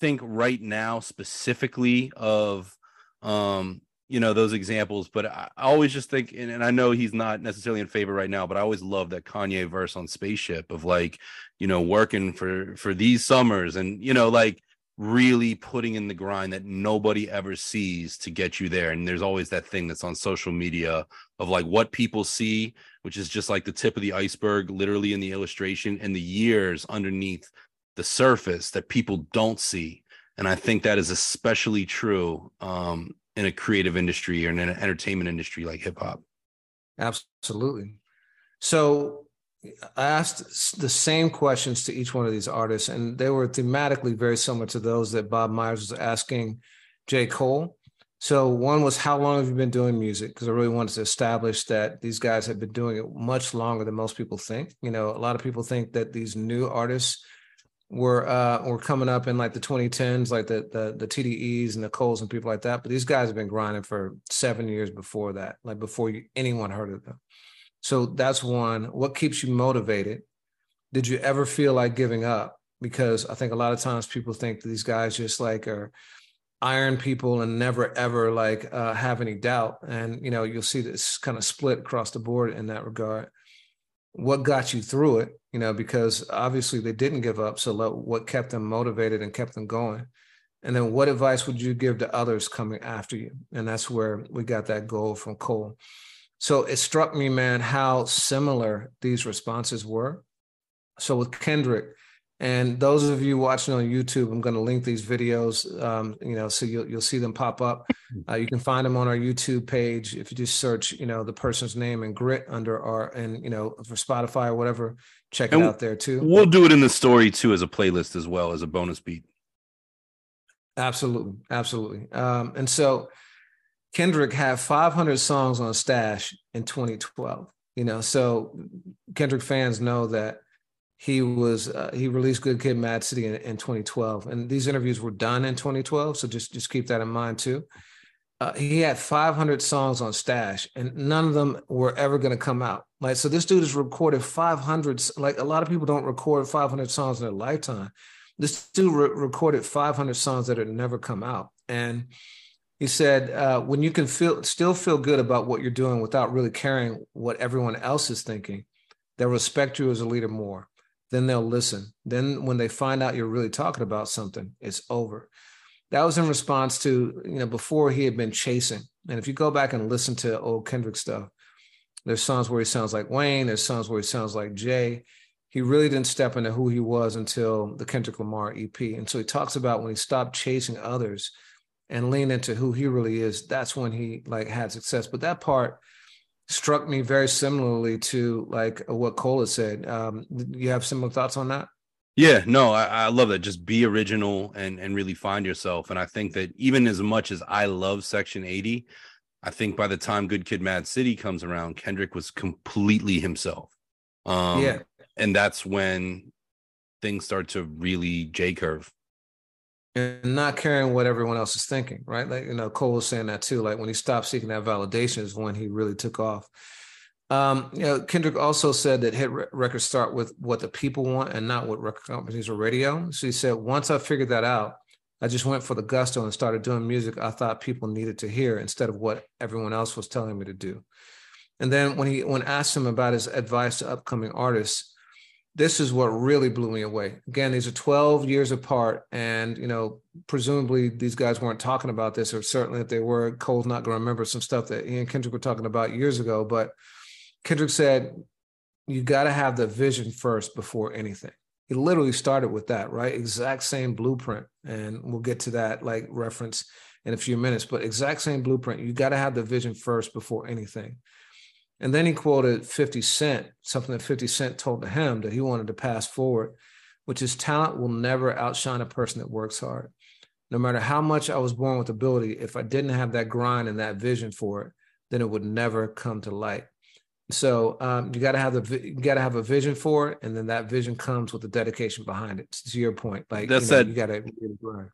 think right now specifically of, um, you know, those examples. But I, always just think, and, and I know he's not necessarily in favor right now, but I always love that Kanye verse on Spaceship of like, you know, working for for these summers, and you know, like really putting in the grind that nobody ever sees to get you there. And there's always that thing that's on social media of like what people see, which is just like the tip of the iceberg, literally in the illustration, and the years underneath the surface that people don't see. And I think that is especially true um, in a creative industry or in an entertainment industry like hip hop. Absolutely. So I asked the same questions to each one of these artists, and they were thematically very similar to those that Bob Myers was asking J. Cole. So one was how long have you been doing music? Because I really wanted to establish that these guys have been doing it much longer than most people think. You know, a lot of people think that these new artists were uh were coming up in like the 2010s, like the the the TDEs and the Coles and people like that. But these guys have been grinding for seven years before that, like before you, anyone heard of them. So that's one. What keeps you motivated? Did you ever feel like giving up? Because I think a lot of times people think these guys just like are iron people and never ever like uh, have any doubt. And you know, you'll see this kind of split across the board in that regard. What got you through it? You know, because obviously they didn't give up. So what kept them motivated and kept them going? And then what advice would you give to others coming after you? And that's where we got that goal from Cole. So it struck me, man, how similar these responses were. So with Kendrick, and those of you watching on YouTube, I'm going to link these videos, um, you know, so you'll you'll see them pop up. Uh, you can find them on our YouTube page if you just search, you know, the person's name and grit under our and you know for Spotify or whatever. Check and it out there too. We'll do it in the story too as a playlist as well as a bonus beat. Absolutely, absolutely. Um, and so Kendrick had 500 songs on Stash in 2012. You know, so Kendrick fans know that he was uh, he released Good Kid, Mad City in, in, 2012, and these interviews were done in 2012. So just just keep that in mind too. Uh, he had 500 songs on Stash, and none of them were ever going to come out. Like so, this dude has recorded 500. Like a lot of people don't record 500 songs in their lifetime. This dude re- recorded 500 songs that had never come out, and he said, uh, when you can feel still feel good about what you're doing without really caring what everyone else is thinking, they'll respect you as a leader more. Then they'll listen. Then when they find out you're really talking about something, it's over. That was in response to, you know, before he had been chasing. And if you go back and listen to old Kendrick stuff, there's songs where he sounds like Wayne, there's songs where he sounds like Jay. He really didn't step into who he was until the Kendrick Lamar EP. And so he talks about when he stopped chasing others and lean into who he really is, that's when he like had success. But that part struck me very similarly to like what Cole said. Um, you have similar thoughts on that? Yeah, no, I, I, love that. Just be original and and really find yourself. And I think that even as much as I love Section 80, I think by the time Good Kid, Mad City comes around, Kendrick was completely himself. Um, yeah, and that's when things start to really J curve. And not caring what everyone else is thinking, right? Like you know, Cole was saying that too. Like when he stopped seeking that validation is when he really took off. Um, you know, Kendrick also said that hit records start with what the people want and not what record companies or radio. So he said, once I figured that out, I just went for the gusto and started doing music I thought people needed to hear instead of what everyone else was telling me to do. And then when he when asked him about his advice to upcoming artists, this is what really blew me away. Again, these are 12 years apart, and you know, presumably these guys weren't talking about this, or certainly if they were, Cole's not going to remember some stuff that he and Kendrick were talking about years ago. But Kendrick said, you got to have the vision first before anything. He literally started with that, right? Exact same blueprint. And we'll get to that like reference in a few minutes, but exact same blueprint. You got to have the vision first before anything. And then he quoted 50 Cent, something that 50 Cent told to him that he wanted to pass forward, which is talent will never outshine a person that works hard. No matter how much I was born with ability, if I didn't have that grind and that vision for it, then it would never come to light. So um, you got to have the you got to have a vision for it, and then that vision comes with the dedication behind it. To your point, like that's you know, that you got to really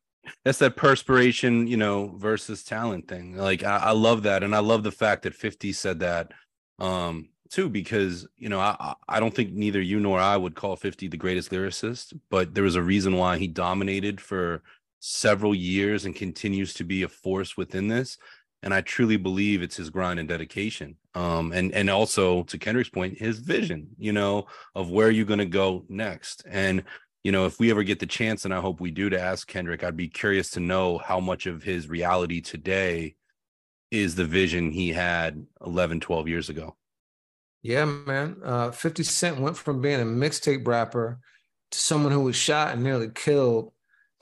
That's that perspiration, you know, versus talent thing. Like I, I, love that, and I love the fact that Fifty said that um, too, because you know I I don't think neither you nor I would call Fifty the greatest lyricist, but there was a reason why he dominated for several years and continues to be a force within this and I truly believe it's his grind and dedication. Um, and and also to Kendrick's point, his vision, you know, of where you're going to go next. And you know, if we ever get the chance, and I hope we do, to ask Kendrick, I'd be curious to know how much of his reality today is the vision he had 11, 12 years ago. Yeah, man. Uh, 50 Cent went from being a mixtape rapper to someone who was shot and nearly killed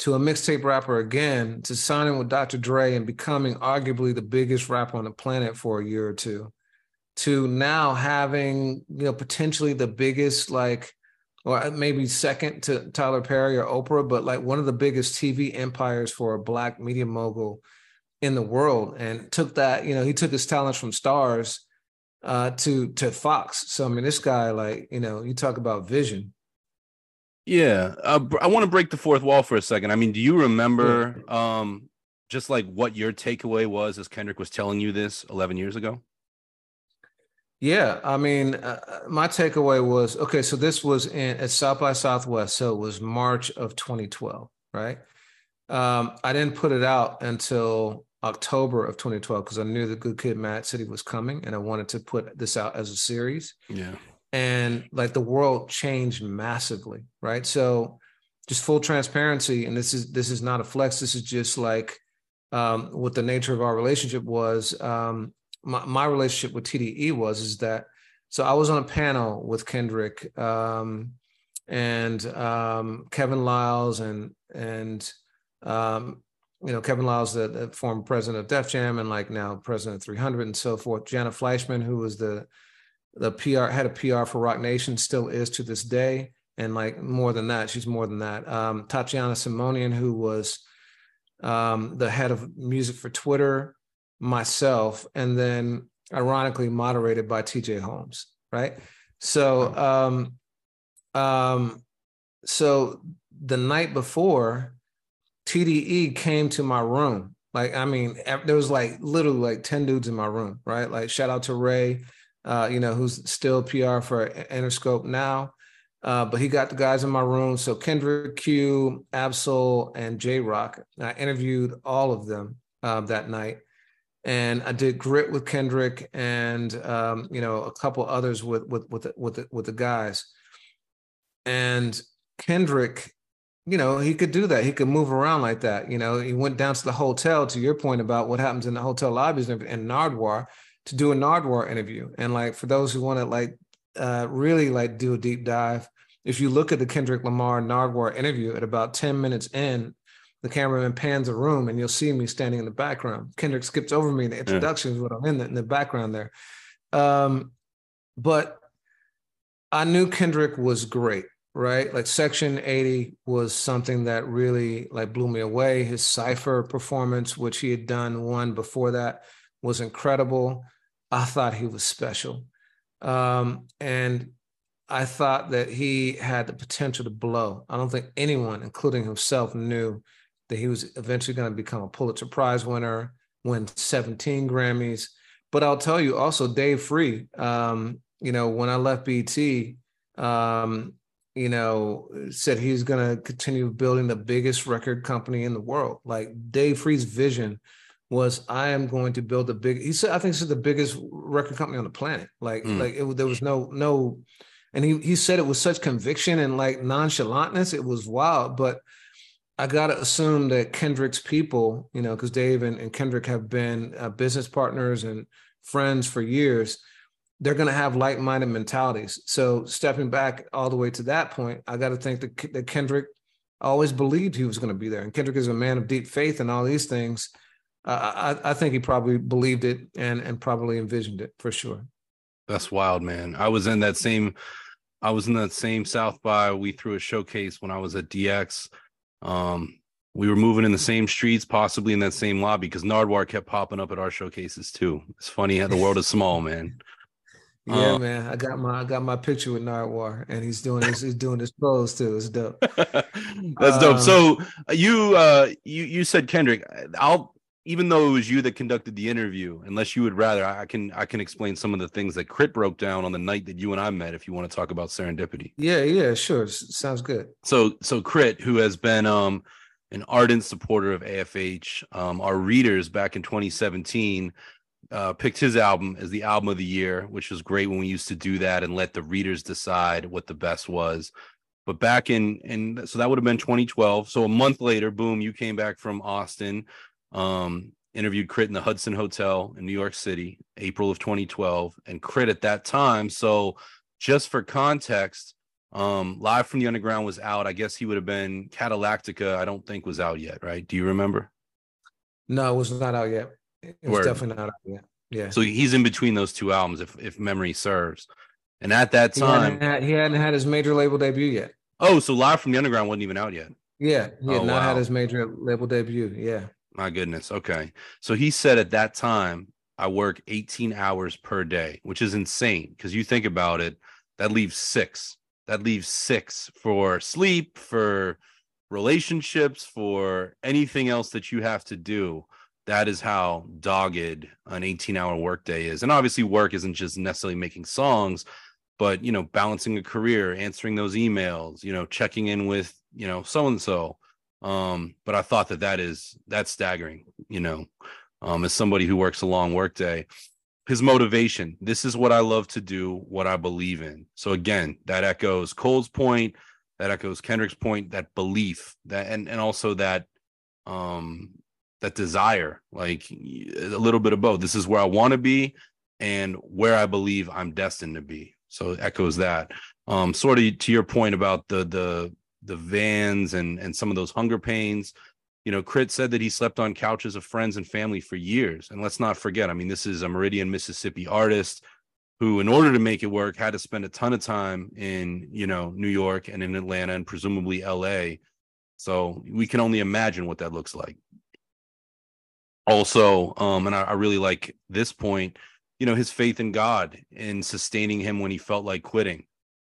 to a mixtape rapper again to signing with Dr. Dre and becoming arguably the biggest rapper on the planet for a year or two to now having you know potentially the biggest like or maybe second to Tyler Perry or Oprah but like one of the biggest TV empires for a black media mogul in the world and took that you know he took his talents from Starz uh to to Fox so I mean this guy like you know you talk about vision yeah, uh, I want to break the fourth wall for a second. I mean, do you remember um, just like what your takeaway was as Kendrick was telling you this 11 years ago? Yeah, I mean, uh, uh, my takeaway was okay. So this was in at South by Southwest, so it was March of 2012, right? Um, I didn't put it out until October of 2012 because I knew the Good Kid, Mad City was coming, and I wanted to put this out as a series. Yeah. And like the world changed massively right? So just full transparency and this is this is not a flex this is just like um, what the nature of our relationship was. Um, my, my relationship with tde was is that so i was on a panel with kendrick um, and um, kevin liles and and um, you know kevin liles the, the former president of def jam and like now president of 300 and so forth jana fleishman who was the the PR had a PR for Roc Nation, still is to this day. And like more than that, she's more than that. Um, Tatiana Simonian, who was um, the head of music for Twitter, myself, and then ironically moderated by TJ Holmes, right? So, um, um, so the night before, TDE came to my room. Like, I mean, there was like literally like 10 dudes in my room, right? Like, shout out to Ray uh, you know, who's still PR for Interscope now. Uh, but he got the guys in my room. So Kendrick Q, Ab-Soul, and Jay Rock. I interviewed all of them uh, that night. And I did grit with Kendrick and um, you know a couple others with with with with the, with the guys. And Kendrick, you know, he could do that. He could move around like that. You know, he went down to the hotel. To your point about what happens in the hotel lobbies and, Nardwuar, to do a Nardwuar interview. And like for those who want to like uh, really like do a deep dive, if you look at the Kendrick Lamar Nardwuar interview at about 10 minutes in, the cameraman pans a room and you'll see me standing in the background. Kendrick skips over me in the introduction yeah. what I'm in the, in the background there. Um, but I knew Kendrick was great. Right? Like Section 80 was something that really like blew me away. His cipher performance, which he had done one before that, was incredible. I thought he was special. Um, and I thought that he had the potential to blow. I don't think anyone, including himself, knew that he was eventually going to become a Pulitzer Prize winner, win 17 Grammys. But I'll tell you also, Dave Free, um, you know, when I left BET, um, you know, said he's going to continue building the biggest record company in the world. Like Dave Free's vision was, I am going to build the big. He said, I think this is the biggest record company on the planet. Like, mm. like it, there was no, no, and he he said it with such conviction and like nonchalantness. It was wild, but. I gotta assume that Kendrick's people, you know, because Dave and, and, Kendrick have been uh, business partners and friends for years they're going to have like-minded mentalities. So stepping back all the way to that point, I got to think that, that Kendrick always believed he was going to be there, and Kendrick is a man of deep faith and all these things. Uh, I, I think he probably believed it and and probably envisioned it for sure. That's wild, man. I was in that same, I was in that same South by. We threw a showcase when I was at DX. Um, we were moving in the same streets, possibly in that same lobby, because Nardwuar kept popping up at our showcases too. It's funny how the world is small, man. Yeah, uh, man. I got my I got my picture with Nardwuar, and he's doing his he's doing his pose too. It's dope. That's um, dope. So uh, you uh you you said Kendrick. I'll even though it was you that conducted the interview, unless you would rather, I can I can explain some of the things that K.R.I.T. broke down on the night that you and I met. If you want to talk about serendipity. Yeah, yeah, sure. Sounds good. So so K.R.I.T., who has been um an ardent supporter of AFH, um, our readers back in 2017 uh, picked his album as the album of the year, which was great when we used to do that and let the readers decide what the best was. But back in and so that would have been 2012. So a month later, boom, you came back from Austin, um, interviewed K.R.I.T. in the Hudson Hotel in New York City, April of 2012, and K.R.I.T. at that time. So just for context, um, Live from the Underground was out. I guess he would have been Cadillactica. I don't think was out yet, right? Do you remember? No, it was not out yet. It was Word. definitely not yeah. Yeah. So he's in between those two albums, if if memory serves. And at that time, he hadn't had, he hadn't had his major label debut yet. Oh, so Live from the Underground wasn't even out yet. Yeah, he had oh, not wow. had his major label debut. Yeah. My goodness. Okay. So he said at that time, I work 18 hours per day, which is insane because you think about it, that leaves six. That leaves six for sleep, for relationships, for anything else that you have to do that is how dogged an 18 hour workday is. And obviously, work isn't just necessarily making songs, but you know, balancing a career, answering those emails, you know, checking in with, you know, so and so. Um, but I thought that that is that's staggering, you know, um, as somebody who works a long workday. His motivation, this is what I love to do, what I believe in. So again, that echoes Cole's point, that echoes Kendrick's point, that belief, that and and also that um that desire, like a little bit of both. This is where I want to be and where I believe I'm destined to be. So it echoes that. Um, sort of to your point about the the the vans and and some of those hunger pains. You know, K.R.I.T. said that he slept on couches of friends and family for years. And let's not forget, I mean, this is a Meridian, Mississippi artist who, in order to make it work, had to spend a ton of time in, you know, New York and in Atlanta and presumably LA. So we can only imagine what that looks like also um and I, I, really like this point you know his faith in god in sustaining him when he felt like quitting.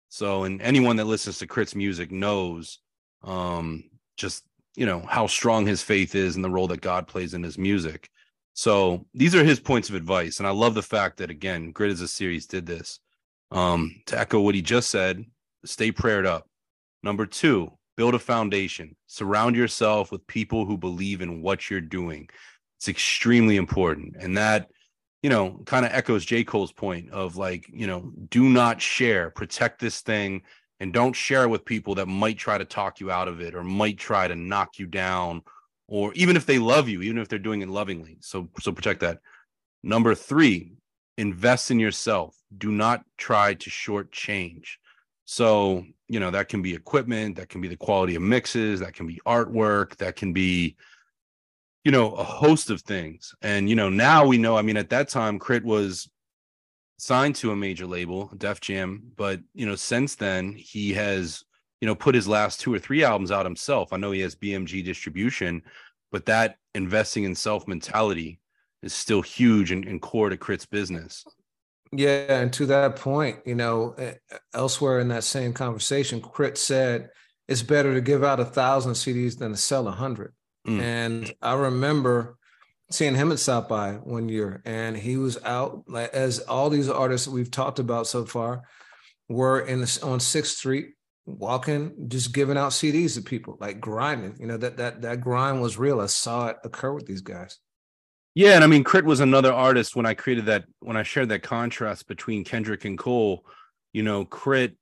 So and anyone that listens to K.R.I.T.'s music knows um just you know how strong his faith is and the role that god plays in his music. So these are his points of advice and i love the fact that again grit as a series did this. Um to echo what he just said stay prayed up. Number two build a foundation. Surround yourself with people who believe in what you're doing it's extremely important. And that, you know, kind of echoes J. Cole's point of like, you know, do not share, protect this thing and don't share with people that might try to talk you out of it or might try to knock you down or even if they love you, even if they're doing it lovingly. So so protect that. Number 3, invest in yourself. Do not try to shortchange. So, you know, that can be equipment, that can be the quality of mixes, that can be artwork, that can be you know, a host of things. And, you know, now we know, I mean, at that time, K.R.I.T. was signed to a major label, Def Jam, but, you know, since then, he has, you know, put his last two or three albums out himself. I know he has BMG distribution, but that investing in self mentality is still huge and, and core to K.R.I.T.'s business. Yeah, and to that point, you know, elsewhere in that same conversation, K.R.I.T. said it's better to give out a thousand CDs than to sell a hundred. Mm. And I remember seeing him at South by one year, and he was out like as all these artists we've talked about so far were in the, on Sixth Street, walking, just giving out CDs to people, like grinding. You know that that that grind was real. I saw it occur with these guys. Yeah, and I mean, K.R.I.T. was another artist when I created that when I shared that contrast between Kendrick and Cole. You know, K.R.I.T.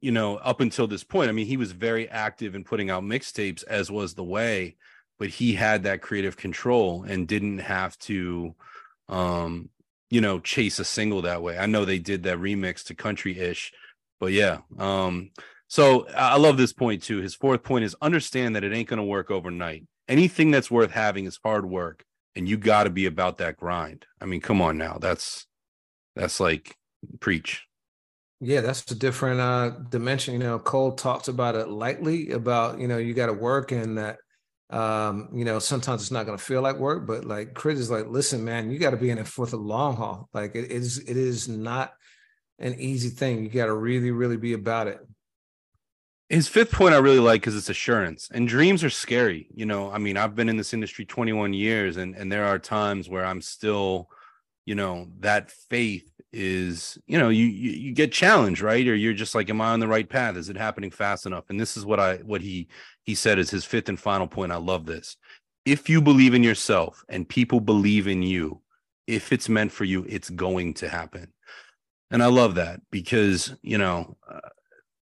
you know, up until this point, I mean, he was very active in putting out mixtapes, as was the way but he had that creative control and didn't have to um you know chase a single that way. I know they did that remix to country ish but yeah um so i love this point too. His fourth point is understand that it ain't to work overnight. Anything that's worth having is hard work and you got to be about that grind. I mean come on now. That's that's like preach. Yeah, that's a different uh dimension. You know, Cole talks about it lightly about, you know, you got to work and that um, you know, sometimes it's not going to feel like work, but like Chris is like, listen, man, you got to be in it for the long haul. Like it is, it is not an easy thing. You got to really, really be about it. His fifth point I really like because it's assurance and dreams are scary. You know, I mean, I've been in this industry 21 years and, and there are times where I'm still, you know, that faith is you know you, you, you get challenged right? Or you're just like am i on the right path? Is it happening fast enough? And this is what i what he he said is his fifth and final point. I love this. If you believe in yourself and people believe in you if it's meant for you it's going to happen. And i love that because you know uh,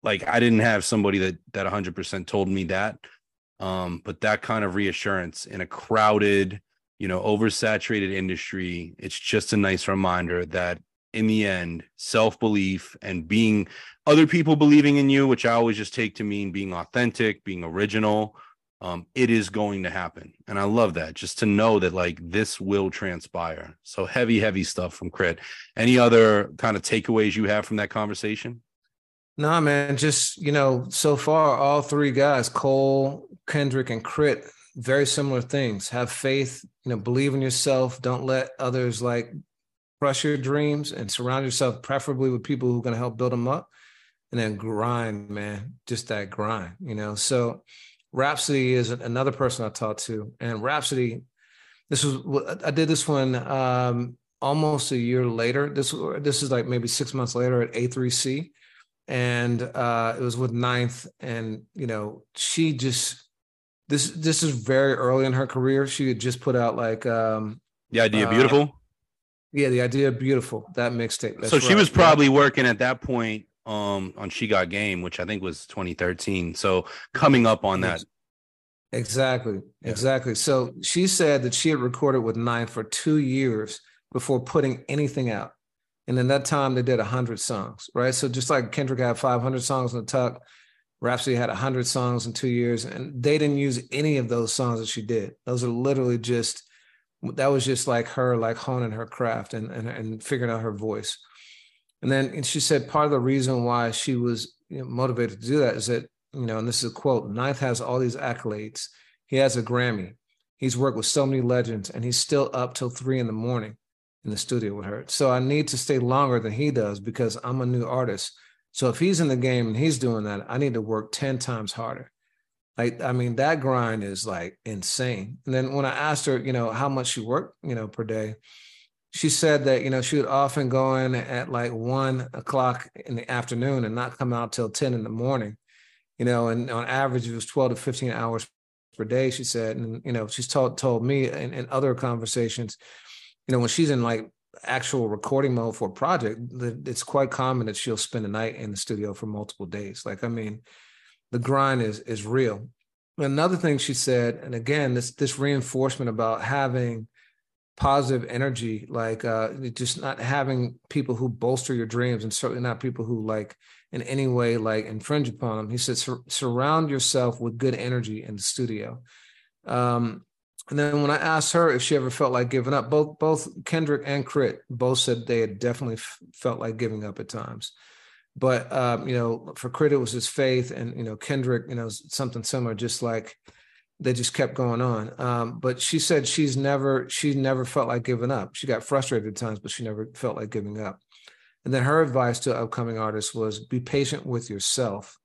like i didn't have somebody that that 100% told me that um but that kind of reassurance in a crowded you know oversaturated industry it's just a nice reminder that in the end self-belief and being other people believing in you which i always just take to mean being authentic being original um, it is going to happen. And i love that just to know that like this will transpire. So heavy heavy stuff from crit. Any other kind of takeaways you have from that conversation? Nah man just you know so far all three guys cole kendrick and K.R.I.T. very similar things. Have faith you know believe in yourself. Don't let others like crush your dreams and surround yourself preferably with people who are going to help build them up and then grind man just that grind you know? So Rapsody is another person i talked to and Rapsody this was i did this one um, almost a year later. This this is like maybe six months later at a3c and uh, it was with ninth and you know she just this this is very early in her career. She had just put out like um the idea uh, beautiful yeah, the idea beautiful. That mixtape. So she right. was probably yeah. working at that point um on She Got Game, which I think was 2013. So coming up on that. Exactly. Yeah. Exactly. So she said that she had recorded with Nine for two years before putting anything out. And in that time, they did 100 songs, right? So just like Kendrick had 500 songs in the tuck, Rapsody had 100 songs in two years, and they didn't use any of those songs that she did. Those are literally just that was just like her like honing her craft and and, and figuring out her voice. And then and she said part of the reason why she was you know, motivated to do that is that you know and this is a quote ninth has all these accolades. He has a grammy. He's worked with so many legends and he's still up till three in the morning in the studio with her. So i need to stay longer than he does because i'm a new artist. So if he's in the game and he's doing that i need to work 10 times harder like, I mean, that grind is like insane. And then when I asked her, you know, how much she worked, you know, per day, she said that, you know, she would often go in at like one o'clock in the afternoon and not come out till 10 in the morning, you know, and on average it was 12 to 15 hours per day, she said. And, you know, she's told told me in, in other conversations, you know, when she's in like actual recording mode for a project, it's quite common that she'll spend a night in the studio for multiple days. Like, I mean, the grind is is real. Another thing she said, and again, this this reinforcement about having positive energy, like uh, just not having people who bolster your dreams, and certainly not people who like in any way like infringe upon them. He said, Sur- surround yourself with good energy in the studio. Um, and then when I asked her if she ever felt like giving up, both both Kendrick and K.R.I.T both said they had definitely f- felt like giving up at times But um, you know, for K.R.I.T., it was his faith, and you know, Kendrick, you know, something similar. Just like they just kept going on. Um, but she said she's never she never felt like giving up. She got frustrated at times, but she never felt like giving up. And then her advice to upcoming artists was be patient with yourself.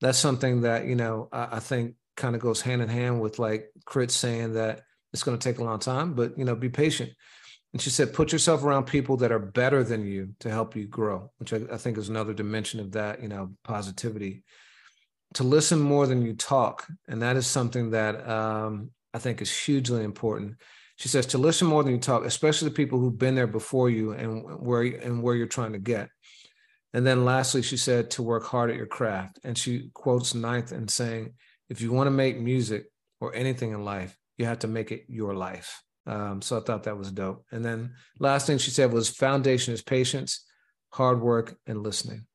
That's something that you know I, I think kind of goes hand in hand with like K.R.I.T. saying that it's going to take a long time, but you know, be patient. And she said, put yourself around people that are better than you to help you grow, which I, I think is another dimension of that, you know, positivity. To listen more than you talk. And that is something that um, I think is hugely important. She says to listen more than you talk, especially the people who've been there before you and where and where you're trying to get. And then lastly, she said to work hard at your craft. And she quotes Ninth and saying, if you want to make music or anything in life, you have to make it your life. Um, so I thought that was dope. And then last thing she said was foundation is patience, hard work, and listening.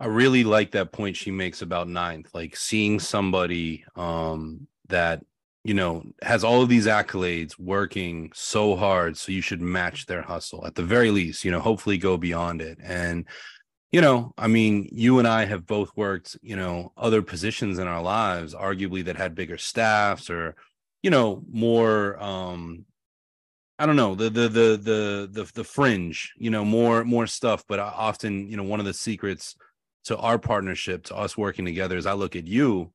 I really like that point she makes about ninth, like seeing somebody um, that you know has all of these accolades, working so hard, so you should match their hustle at the very least. You know, hopefully go beyond it. And you know, I mean, you and I have both worked, you know, other positions in our lives, arguably that had bigger staffs or you know more um i don't know the the the the the, the fringe you know more more stuff. But often you know one of the secrets to our partnership to us working together is i look at you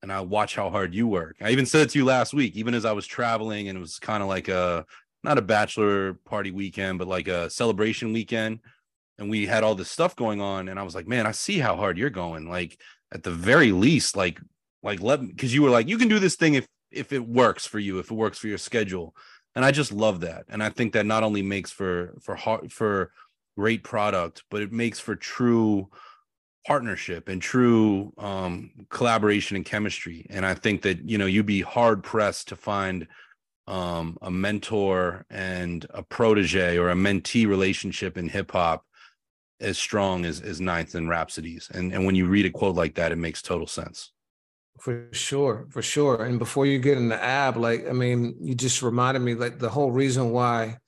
and i watch how hard you work. I even said it to you last week even as i was traveling and it was kind of like a not a bachelor party weekend but like a celebration weekend. And we had all this stuff going on and i was like man i see how hard you're going. Like at the very least like like let me because you were like you can do this thing if if it works for you, if it works for your schedule. And I just love that. And I think that not only makes for for hard for great product, but it makes for true partnership and true um, collaboration and chemistry. And I think that you know you'd be hard pressed to find um, a mentor and a protege or a mentee relationship in hip hop as strong as as Ninth and Rapsody's. And and when you read a quote like that, it makes total sense. For sure, for sure. And before you get in the ab, like I mean, you just reminded me like the whole reason why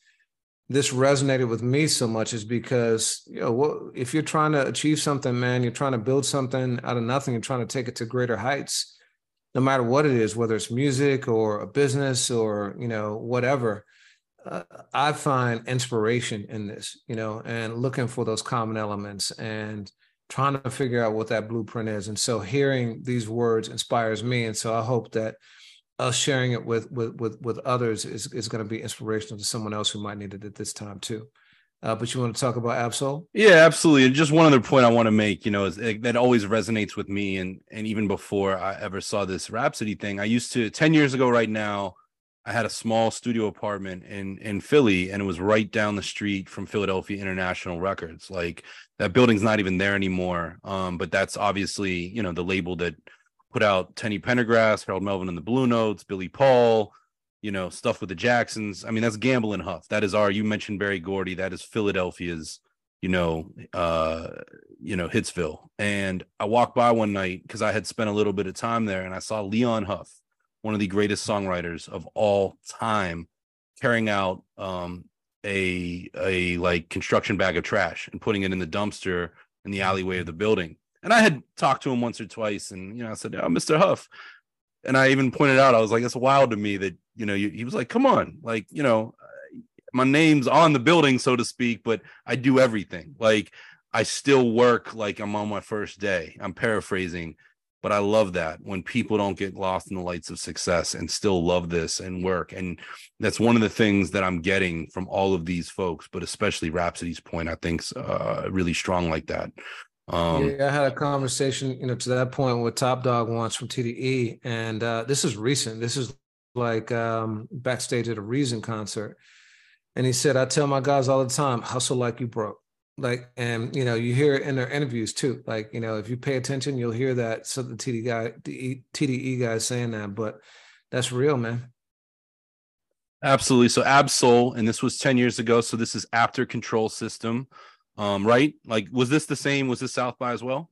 this resonated with me so much is because you know what if you're trying to achieve something, man, you're trying to build something out of nothing, you're trying to take it to greater heights, no matter what it is, whether it's music or a business or you know whatever. Uh, I find inspiration in this, you know, and looking for those common elements and trying to figure out what that blueprint is. And so hearing these words inspires me. And so I hope that us sharing it with with with, with others is, is going to be inspirational to someone else who might need it at this time too. Uh, but you want to talk about Ab-Soul? Yeah, absolutely. And just one other point I want to make, you know, is that always resonates with me. And and even before I ever saw this Rapsody thing, I used to ten years ago right now, I had a small studio apartment in in Philly, and it was right down the street from Philadelphia International Records. Like that building's not even there anymore. Um, but that's obviously you know the label that put out Teddy Pendergrass, Harold Melvin and the Blue Notes, Billy Paul, you know stuff with the Jacksons. I mean that's Gamble and Huff. That is our. You mentioned Berry Gordy. That is Philadelphia's. You know, uh, you know Hitsville. And I walked by one night because I had spent a little bit of time there, and I saw Leon Huff one of the greatest songwriters of all time, carrying out um, a a like construction bag of trash and putting it in the dumpster in the alleyway of the building. And I had talked to him once or twice, and you know, I said, "Oh, Mr. Huff," and I even pointed out, I was like, "It's wild to me that you know." You, he was like, "Come on, like you know, uh, my name's on the building, so to speak, but I do everything. Like I still work like I'm on my first day. I'm paraphrasing." But I love that when people don't get lost in the lights of success and still love this and work. And that's one of the things that I'm getting from all of these folks, but especially Rapsody's point, I think's uh, really strong like that. Um, yeah, I had a conversation, you know, to that point with Top Dawg once from TDE, and uh, this is recent. This is like um, backstage at a Reason concert, and he said, "I tell my guys all the time, hustle like you broke." Like and you know you hear it in their interviews too like you know if you pay attention you'll hear that so the td guy the tde guy saying that but that's real man. Absolutely. So Ab-Soul and this was 10 years ago so this is after control system um right? Like was this the same was this south by as well?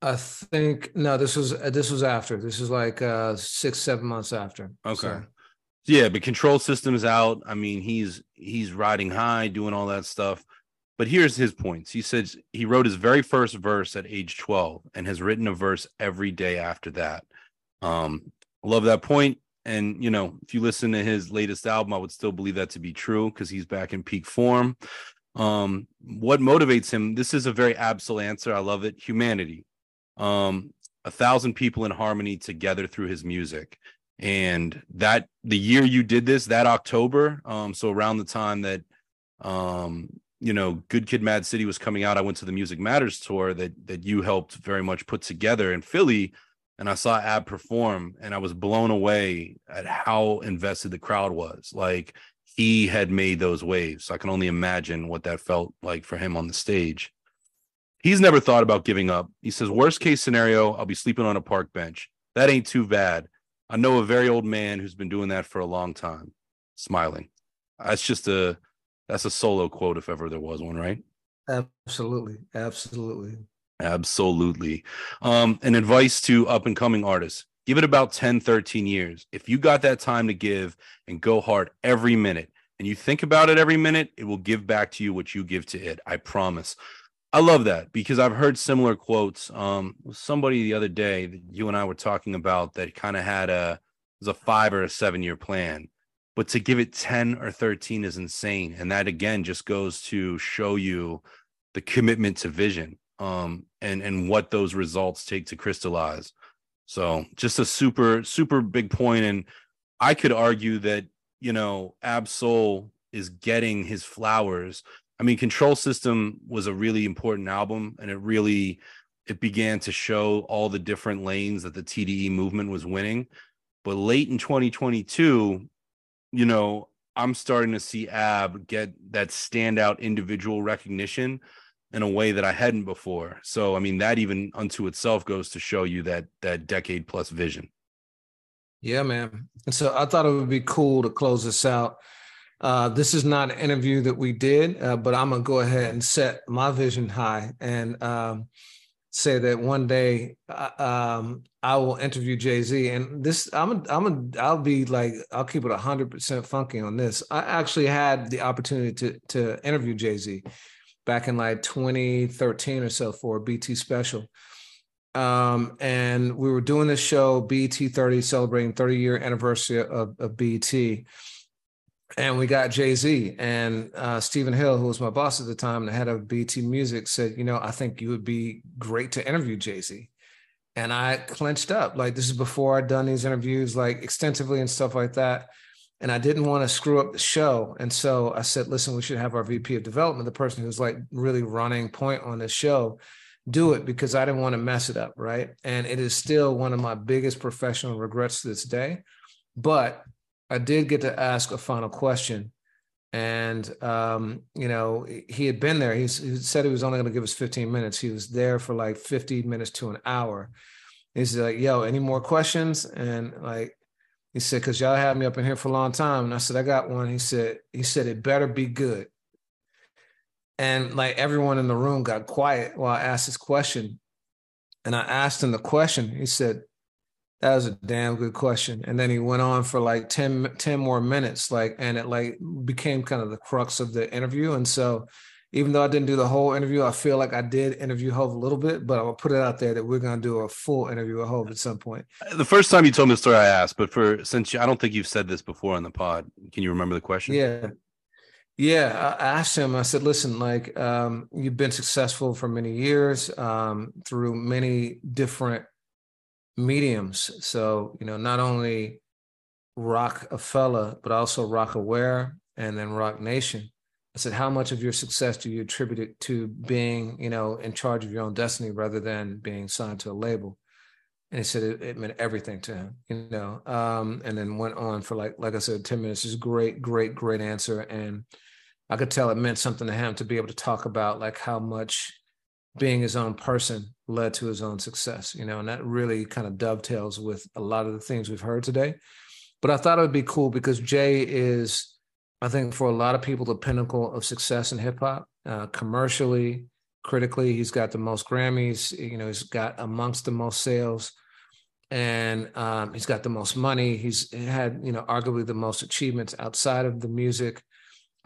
I think no this was uh, this was after. This is like uh six seven months after okay. So. yeah but control system is out. I mean he's he's riding high doing all that stuff But here's his points. He says he wrote his very first verse at age 12 and has written a verse every day after that. Um, love that point. And you know, if you listen to his latest album, I would still believe that to be true because he's back in peak form. Um, what motivates him? This is a very Ab-Soul answer. I love it. Humanity. Um, a thousand people in harmony together through his music. And that the year you did this, that October, um, so around the time that um you know, Good Kid, Mad City was coming out. I went to the Music Matters tour that that you helped very much put together in Philly, and I saw Ab perform, and I was blown away at how invested the crowd was. Like he had made those waves. I can only imagine what that felt like for him on the stage. He's never thought about giving up. He says, worst case scenario, I'll be sleeping on a park bench. That ain't too bad. I know a very old man who's been doing that for a long time. Smiling. That's just a that's a solo quote if ever there was one, right? Absolutely. Absolutely. Absolutely. Um, an advice to up and coming artists give it about 10, 13 years. If you got that time to give and go hard every minute and you think about it every minute, it will give back to you what you give to it. I promise. I love that because I've heard similar quotes. Um, somebody the other day that you and I were talking about that kind of had a was a five or a seven year plan but to give it 10 or 13 is insane and that again just goes to show you the commitment to vision um and and what those results take to crystallize. So just a super super big point and i could argue that you know Ab-Soul is getting his flowers. I mean control system was a really important album and it really it began to show all the different lanes that the tde movement was winning. But late in 2022 you know, I'm starting to see Ab get that standout individual recognition in a way that I hadn't before. So, I mean, that even unto itself goes to show you that that decade plus vision. Yeah, man. And so I thought it would be cool to close this out. Uh, this is not an interview that we did, uh, but I'm gonna go ahead and set my vision high and um, say that one day uh, um, I will interview Jay Z, and this I'm a, I'm a I'll be like I'll keep it hundred percent funky on this. I actually had the opportunity to to interview Jay Z back in like 2013 or so for a BET special, um, and we were doing this show BET 30 celebrating 30 year anniversary of, of BET and we got Jay Z and uh, Stephen Hill, who was my boss at the time, the head of BET Music, said, "You know, I think you would be great to interview Jay Z." And I clenched up. Like this is before I'd done these interviews like extensively and stuff like that. And I didn't want to screw up the show. And so I said, listen, we should have our VP of development, the person who's like really running point on this show, do it because I didn't want to mess it up. Right. And it is still one of my biggest professional regrets to this day. But I did get to ask a final question. And, um, you know, he had been there. he said he was only going to give us 15 minutes. He was there for like 50 minutes to an hour. He's like, yo, any more questions? And like, he said, cause y'all had me up in here for a long time. And I said, I got one. He said, he said, it better be good. And like everyone in the room got quiet while I asked this question. And I asked him the question. He said, that was a damn good question. And then he went on for like 10, 10 more minutes, like, and it like became kind of the crux of the interview. And so even though I didn't do the whole interview, I feel like I did interview Hove a little bit, but I'll put it out there that we're going to do a full interview with Hove at some point. The first time you told me the story, I asked, but for since you, I don't think you've said this before on the pod, can you remember the question? Yeah. Yeah, I asked him. I said, "Listen, like um, you've been successful for many years um, through many different mediums. So, you know, not only Roc-A-Fella, but also Roc-A-Wear and then Roc Nation. I said, how much of your success do you attribute it to being, you know, in charge of your own destiny rather than being signed to a label? And he said it, it meant everything to him, you know. Um, and then went on for like, like I said, 10 minutes. Just great, great, great answer. And I could tell it meant something to him to be able to talk about like how much being his own person led to his own success, you know, and that really kind of dovetails with a lot of the things we've heard today. But I thought it would be cool because Jay is, I think, for a lot of people, the pinnacle of success in hip hop, uh, commercially, critically. He's got the most Grammys, you know, he's got amongst the most sales, and um, he's got the most money. He's had, you know, arguably the most achievements outside of the music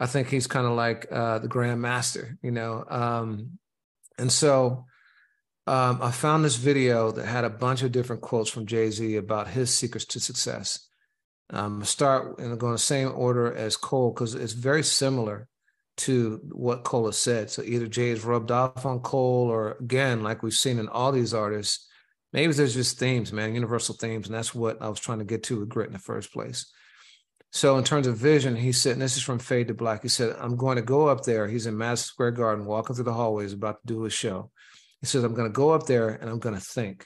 I think he's kind of like uh, the Grand Master, you know. Um, and so um, I found this video that had a bunch of different quotes from Jay Z about his secrets to success. Um, start and go in the same order as Cole because it's very similar to what Cole has said. So either Jay has rubbed off on Cole, or again, like we've seen in all these artists, maybe there's just themes, man, universal themes, and that's what I was trying to get to with Grit in the first place. So in terms of vision, he said, and this is from Fade to Black. He said, I'm going to go up there. He's in Madison Square Garden, walking through the hallways, about to do his show. He says, I'm going to go up there and I'm going to think.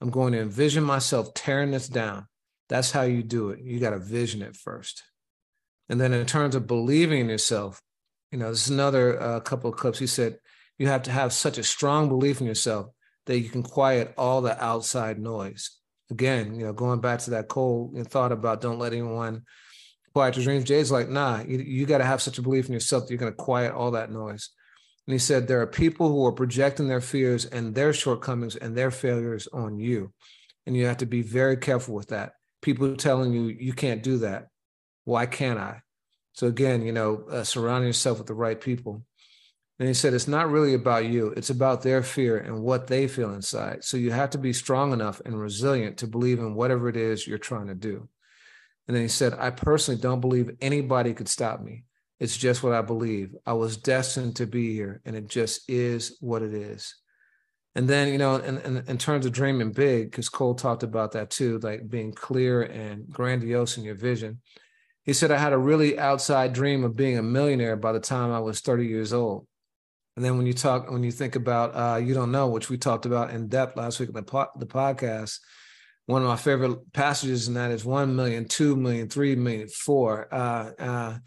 I'm going to envision myself tearing this down. That's how you do it. You got to vision it first. And then in terms of believing in yourself, you know, this is another uh, couple of clips. He said, you have to have such a strong belief in yourself that you can quiet all the outside noise. Again, you know, going back to that Cole thought about don't let anyone quiet your dreams. Jay's like, nah, you, you got to have such a belief in yourself that you're going to quiet all that noise. And he said, there are people who are projecting their fears and their shortcomings and their failures on you. And you have to be very careful with that. People telling you, you can't do that. Why can't I? So again, you know, uh, surrounding yourself with the right people. And he said, it's not really about you. It's about their fear and what they feel inside. So you have to be strong enough and resilient to believe in whatever it is you're trying to do. And then he said, I personally don't believe anybody could stop me. It's just what I believe. I was destined to be here, and it just is what it is. And then, you know, in, in, in terms of dreaming big, because Cole talked about that too, like being clear and grandiose in your vision. He said, I had a really outside dream of being a millionaire by the time I was 30 years old. And then when you talk, when you think about uh, You Don't Know, which we talked about in depth last week in the, po- the podcast, one of my favorite passages in that is 1 million, 2 million, 3 million, 4. Uh, uh,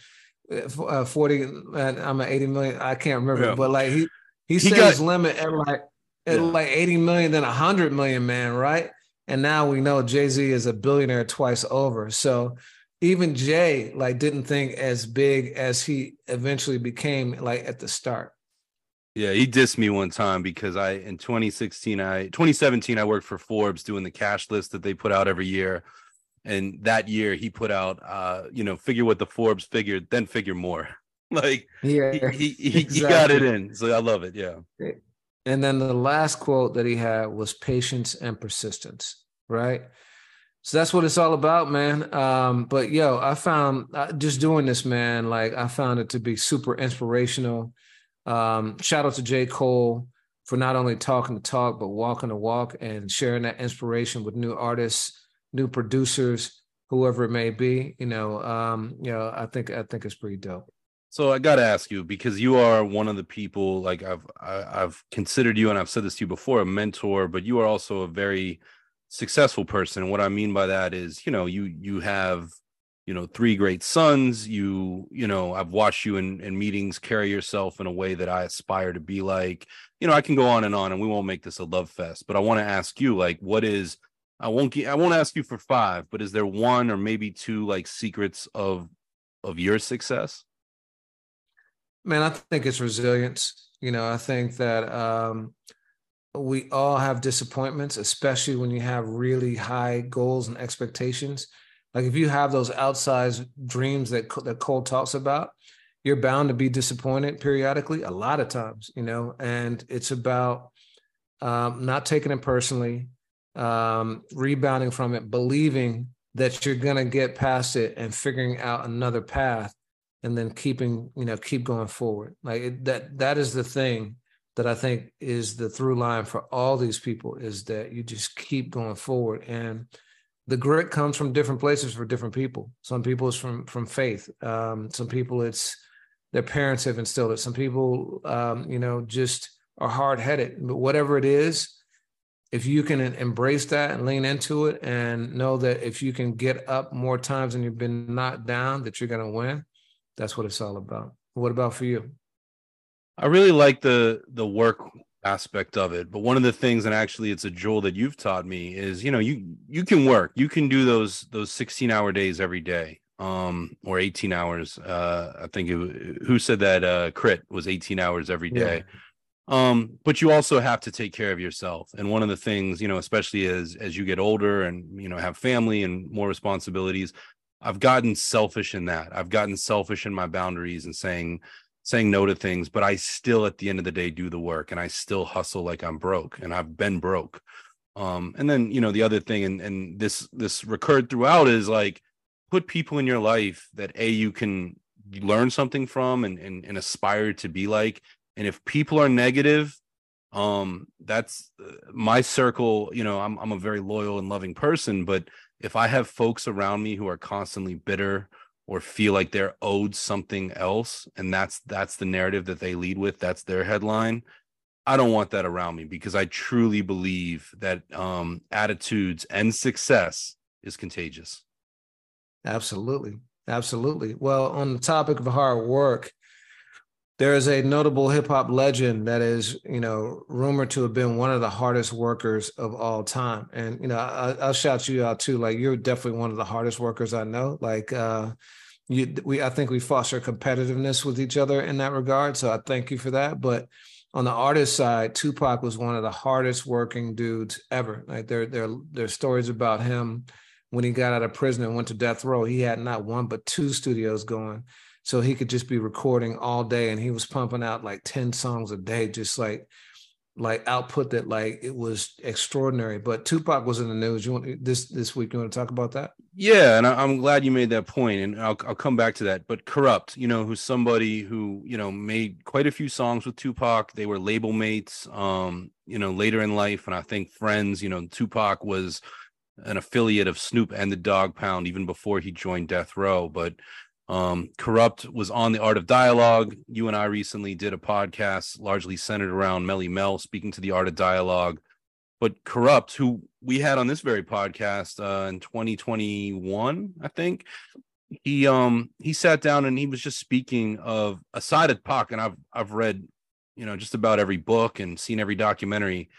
uh, 40 i'm at 80 million i can't remember yeah. but like he he, he set got, his limit at like at yeah. like 80 million then 100 million man right and now we know jay-z is a billionaire twice over so even jay like didn't think as big as he eventually became like at the start yeah, he dissed me one time because I in 2016, I 2017, I worked for Forbes doing the cash list that they put out every year. And that year he put out uh, you know, figure what the Forbes figured, then figure more. Like yeah, he he, he, exactly. he got it in. So I love it. Yeah. And then the last quote that he had was patience and persistence, right? So that's what it's all about, man. Um, but yo, I found uh, just doing this, man, like I found it to be super inspirational um, shout out to J. Cole for not only talking the talk, but walking the walk and sharing that inspiration with new artists, new producers, whoever it may be. You know, um, you know, I think I think it's pretty dope. So I got to ask you because you are one of the people like I've I, have i have considered you and I've said this to you before a mentor, but you are also a very successful person. And what I mean by that is, you know, you you have you know three great sons you you know i've watched you in, in meetings carry yourself in a way that i aspire to be like. You know i can go on and on and we won't make this a love fest but i want to ask you like what is i won't i won't ask you for five but is there one or maybe two like secrets of of your success? Man i think it's resilience. You know i think that um we all have disappointments especially when you have really high goals and expectations like if you have those outsized dreams that that Cole talks about, you're bound to be disappointed periodically. A lot of times, you know, and it's about um, not taking it personally, um, rebounding from it, believing that you're gonna get past it and figuring out another path, and then keeping you know keep going forward. Like it, that that is the thing that I think is the through line for all these people is that you just keep going forward and the grit comes from different places for different people. Some people it's from from faith. Um, some people it's their parents have instilled it. Some people, um, you know, just are hard headed. But whatever it is, if you can embrace that and lean into it, and know that if you can get up more times than you've been knocked down, that you're going to win. That's what it's all about. What about for you? I really like the the work aspect of it but one of the things and actually it's a jewel that you've taught me is you know you you can work you can do those those 16 hour days every day um or 18 hours uh i think it, who said that uh K.R.I.T. was 18 hours every day yeah. um but you also have to take care of yourself and one of the things you know especially as as you get older and you know have family and more responsibilities I've gotten selfish in that. I've gotten selfish in my boundaries and saying saying no to things, but I still at the end of the day do the work and I still hustle like I'm broke and I've been broke. Um, and then you know the other thing and and this this recurred throughout is like put people in your life that a you can learn something from and, and and aspire to be like and if people are negative um that's uh, my circle you know I'm I'm a very loyal and loving person but if I have folks around me who are constantly bitter or feel like they're owed something else and that's that's the narrative that they lead with that's their headline i don't want that around me because i truly believe that um attitudes and success is contagious. Absolutely. Absolutely. Well on the topic of hard work there is a notable hip hop legend that is, you know, rumored to have been one of the hardest workers of all time. And you know, I, will shout you out too. Like you're definitely one of the hardest workers I know. Like uh, you, we, I think we foster competitiveness with each other in that regard. So I thank you for that. But on the artist side, Tupac was one of the hardest working dudes ever. Like there, there, there's stories about him when he got out of prison and went to death row. He had not one but two studios going so he could just be recording all day and he was pumping out like 10 songs a day just like like output that like it was extraordinary. But tupac was in the news. You want this this week you want to talk about that? Yeah and I, am glad you made that point and I'll, I'll come back to that. But Kurupt, you know who's somebody who you know made quite a few songs with tupac. They were label mates um you know later in life and i think friends you know tupac was an affiliate of snoop and the Dogg Pound even before he joined death row. But um, Kurupt was on the Art of Dialogue. You and I recently did a podcast largely centered around Melle Mel speaking to the Art of Dialogue. But Kurupt, who we had on this very podcast uh, in 2021, I think, he um he sat down and he was just speaking of aside of Pac, and I've I've read you know just about every book and seen every documentary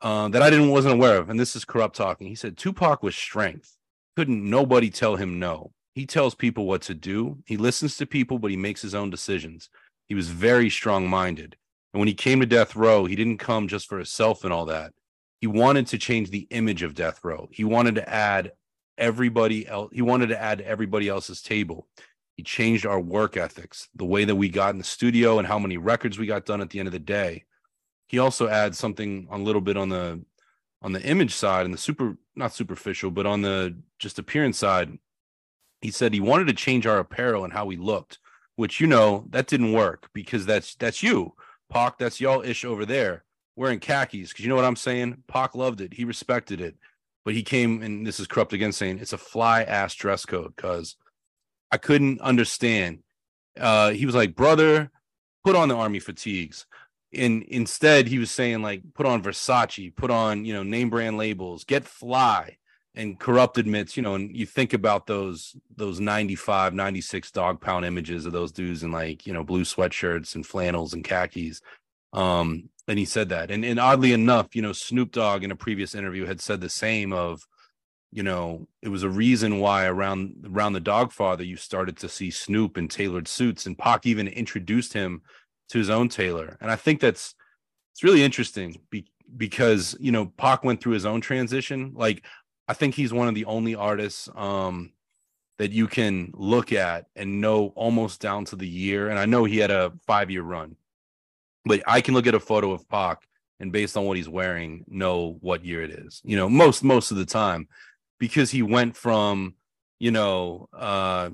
uh, that I didn't wasn't aware of. And this is Kurupt talking. He said Tupac was strength. Couldn't nobody tell him no he tells people what to do. He listens to people, but he makes his own decisions. He was very strong minded. And when he came to death row, he didn't come just for himself and all that. He wanted to change the image of death row. He wanted to add everybody else. He wanted to add everybody else's table. He changed our work ethics, the way that we got in the studio and how many records we got done at the end of the day. He also adds something a little bit on the on the image side and the super not superficial, but on the just appearance side he said he wanted to change our apparel and how we looked, which you know that didn't work because that's that's you, Pac. That's y'all ish over there wearing khakis. Because you know what I'm saying. Pac loved it. He respected it, but he came and this is Kurupt again saying it's a fly ass dress code. Because I couldn't understand. Uh, he was like, brother, put on the army fatigues. And instead, he was saying like, put on Versace, put on you know name brand labels, get fly and Kurupt admits you know and you think about those those 95 96 Dogg Pound images of those dudes in like you know blue sweatshirts and flannels and khakis. Um and he said that. And and oddly enough you know snoop dogg in a previous interview had said the same of you know it was a reason why around around the Doggfather you started to see snoop in tailored suits and Pac even introduced him to his own tailor. And i think that's it's really interesting be, because you know Pac went through his own transition. Like I think he's one of the only artists um, that you can look at and know almost down to the year. And I know he had a five year run, but I can look at a photo of Pac and based on what he's wearing, know what year it is. You know, most most of the time, because he went from you know uh,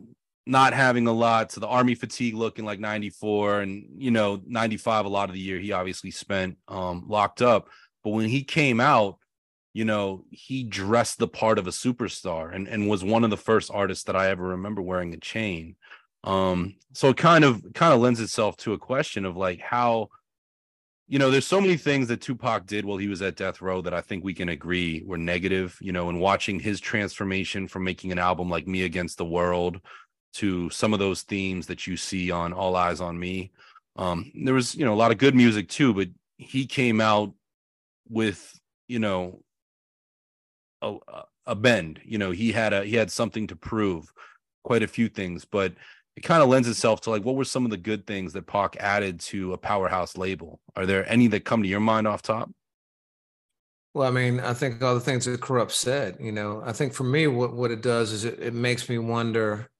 not having a lot to the army fatigue looking like 94 and you know 95 a lot of the year he obviously spent um, locked up but when he came out you know, he dressed the part of a superstar and, and was one of the first artists that I ever remember wearing a chain. Um, so it kind of kind of lends itself to a question of like how, you know, there's so many things that Tupac did while he was at death row that I think we can agree were negative, you know, and watching his transformation from making an album like Me Against the World to some of those themes that you see on All Eyez on Me. Um, there was, you know, a lot of good music too, but he came out with, you know, a, a bend. You know, he had a he had something to prove, quite a few things, but it kind of lends itself to like what were some of the good things that Pac added to a powerhouse label? Are there any that come to your mind off top? Well, I mean, I think all the things that Kurupt said, you know, I think for me, what, what it does is it, it makes me wonder,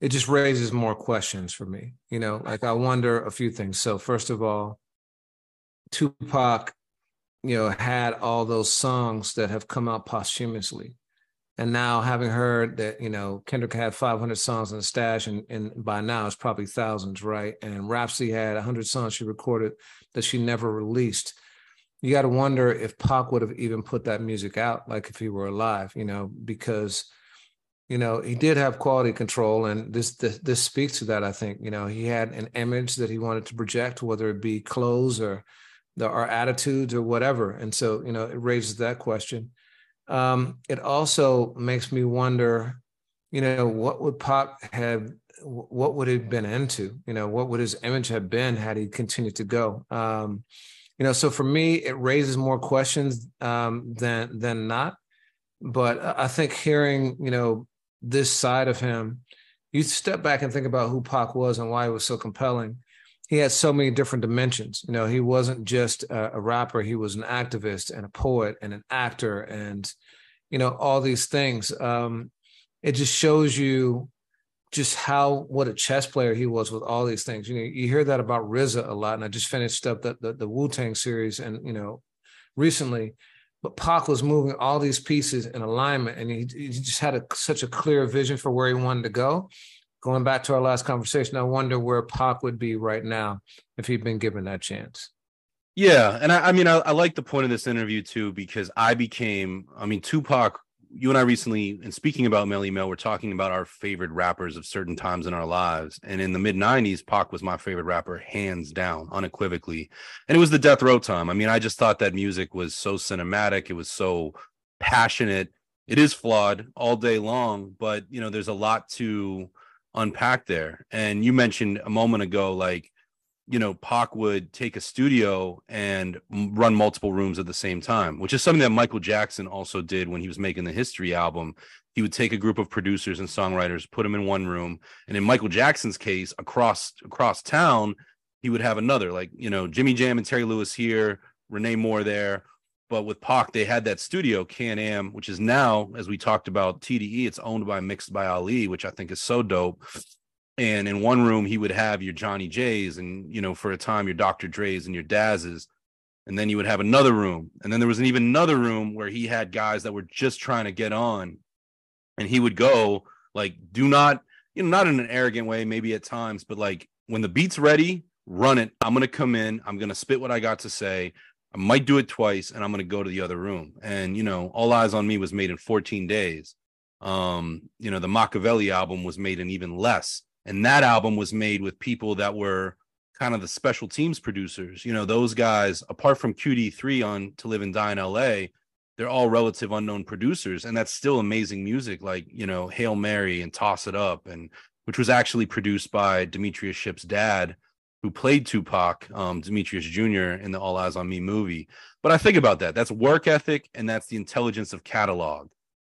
it just raises more questions for me. You know, like I wonder a few things. So first of all, Tupac, you know, had all those songs that have come out posthumously. And now having heard that, you know, Kendrick had 500 songs in the stash and, and by now it's probably thousands, right? And Rapsody had 100 songs she recorded that she never released. You got to wonder if Pac would have even put that music out, like if he were alive, you know, because, you know, he did have quality control. And this, this, this speaks to that, I think. You know, he had an image that he wanted to project, whether it be clothes or the, our attitudes or whatever. And so, you know, it raises that question um, it also makes me wonder, you know, what would Pop have, what would he have been into? You know, what would his image have been had he continued to go? Um, you know, so for me, it raises more questions um, than than not. But I think hearing, you know, this side of him, you step back and think about who Pac was and why he was so compelling he had so many different dimensions. You know, he wasn't just a, a, rapper; he was an activist and a poet and an actor, and you know all these things. Um, it just shows you just how what a chess player he was with all these things. You know, you hear that about RZA a lot, and I just finished up the the, the Wu Tang series, and you know, recently. But Pac was moving all these pieces in alignment, and he, he just had a, such a clear vision for where he wanted to go going back to our last conversation, I wonder where Pac would be right now if he'd been given that chance. Yeah, and I, I mean, I, I, like the point of this interview too because I became, I mean, Tupac. You and I recently, in speaking about Melle Mel, we're talking about our favorite rappers of certain times in our lives. And in the mid '90s, Pac was my favorite rapper, hands down, unequivocally. And it was the death row time. I mean, I just thought that music was so cinematic. It was so passionate. It is flawed all day long, but you know, there's a lot to unpack there. And you mentioned a moment ago, like, you know, Pac would take a studio and run multiple rooms at the same time, which is something that Michael Jackson also did when he was making the History album. He would take a group of producers and songwriters, put them in one room, and in Michael Jackson's case, across across town, he would have another, like you know, Jimmy Jam and Terry Lewis here, Renee Moore there, but with Pac, they had that studio, Can Am, which is now, as we talked about, TDE. It's owned by Mixed by Ali, which I think is so dope. And in one room, he would have your Johnny J's, and you know, for a time, your Dr. Dre's and your Daz's. And then you would have another room, and then there was an even another room where he had guys that were just trying to get on, and he would go like, "Do not, you know, not in an arrogant way, maybe at times, but like when the beat's ready, run it. I'm gonna come in. I'm gonna spit what I got to say. I might do it twice and I'm going to go to the other room. And, you know, All Eyez on Me was made in 14 days. Um, you know, the Makaveli album was made in even less. And that album was made with people that were kind of the special teams producers. You know, those guys, apart from QD3 on To Live and Die in LA, they're all relative unknown producers. And that's still amazing music, like, you know, Hail Mary and Toss It Up, and which was actually produced by Demetrius Shipp's dad who played Tupac, um, Demetrius Jr. in the All Eyez on Me movie. But I think about that. That's work ethic and that's the intelligence of catalog.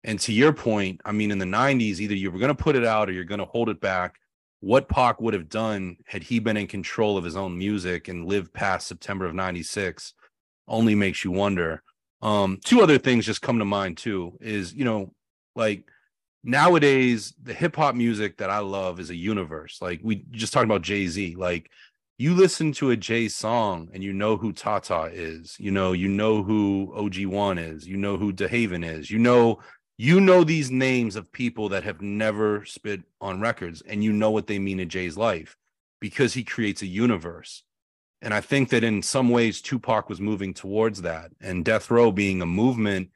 And to your point, I mean, in the 90s, either you were going to put it out or you're going to hold it back. What Pac would have done had he been in control of his own music and lived past September of 96 only makes you wonder. Um, two other things just come to mind too is, you know, like nowadays, the hip hop music that I love is a universe. Like we just talked about Jay Z. Like you listen to a Jay song and you know who Tata is, you know, you know who OG1 is, you know who DeHaven is, you know, you know these names of people that have never spit on records and you know what they mean in Jay's life because he creates a universe. And I think that in some ways Tupac was moving towards that and Death Row being a movement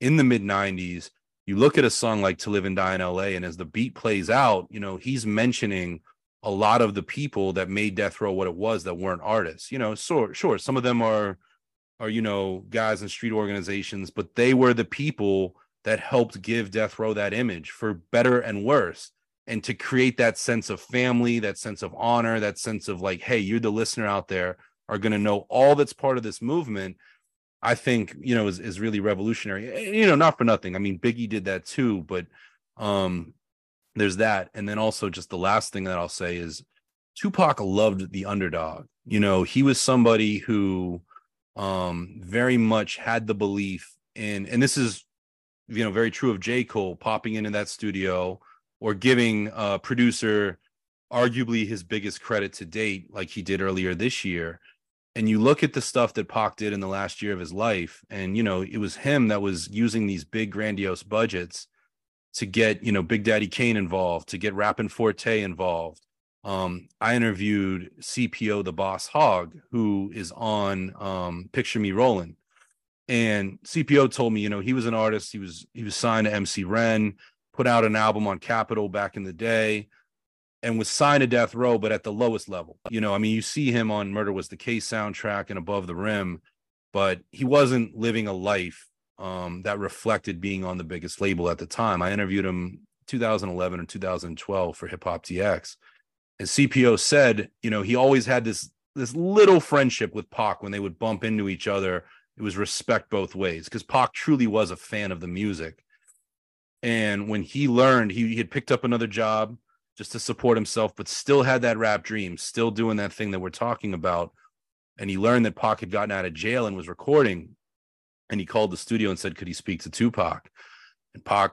in the mid 90s. You look at a song like To Live and Die in LA, and as the beat plays out, you know, he's mentioning a lot of the people that made death row what it was that weren't artists you know sure sure some of them are are you know guys in street organizations but they were the people that helped give death row that image for better and worse and to create that sense of family that sense of honor that sense of like hey you're the listener out there are going to know all that's part of this movement i think you know is, is really revolutionary. You know not for nothing. I mean biggie did that too but um there's that and then also just the last thing that i'll say is tupac loved the underdog you know he was somebody who um, very much had the belief in, and this is, you know, very true of J. Cole popping into that studio or giving a producer arguably his biggest credit to date, like he did earlier this year. And you look at the stuff that Pac did in the last year of his life, and you know, it was him that was using these big grandiose budgets to get, you know, Big Daddy Kane involved, to get Rappin' 4-Tay involved. Um, I interviewed CPO the Boss Hogg, who is on um, Picture Me Rolling. And CPO told me, you know, he was an artist. He was he was signed to MC Ren, put out an album on Capitol back in the day and was signed to death row, but at the lowest level. You know, I mean, you see him on Murder Was the Case soundtrack and Above the Rim, but he wasn't living a life um, that reflected being on the biggest label at the time. I interviewed him 2011 or 2012 for Hip Hop DX, and CPO said, you know, he always had this this little friendship with Pac when they would bump into each other. It was respect both ways because Pac truly was a fan of the music. And when he learned, he, he had picked up another job just to support himself, but still had that rap dream, still doing that thing that we're talking about. And he learned that Pac had gotten out of jail and was recording. And he called the studio and said, Could he speak to Tupac? And Pac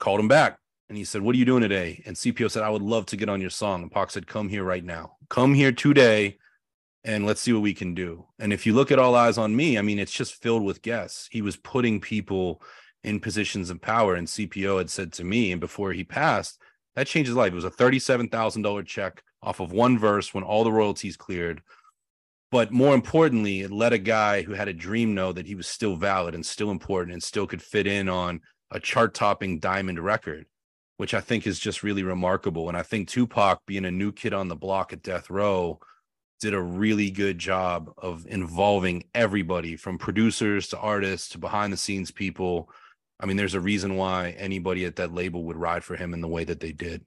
called him back and he said, What are you doing today? And CPO said, I would love to get on your song. And Pac said, Come here right now. Come here today and let's see what we can do. And if you look at All Eyez on Me, I mean, it's just filled with guests. He was putting people in positions of power. And CPO had said to me, and before he passed, that changed his life. It was a $37,000 check off of one verse when all the royalties cleared. But more importantly, it let a guy who had a dream know that he was still valid and still important and still could fit in on a chart topping diamond record, which I think is just really remarkable. And I think Tupac, being a new kid on the block at Death Row, did a really good job of involving everybody from producers to artists to behind the scenes people I mean, there's a reason why anybody at that label would ride for him in the way that they did.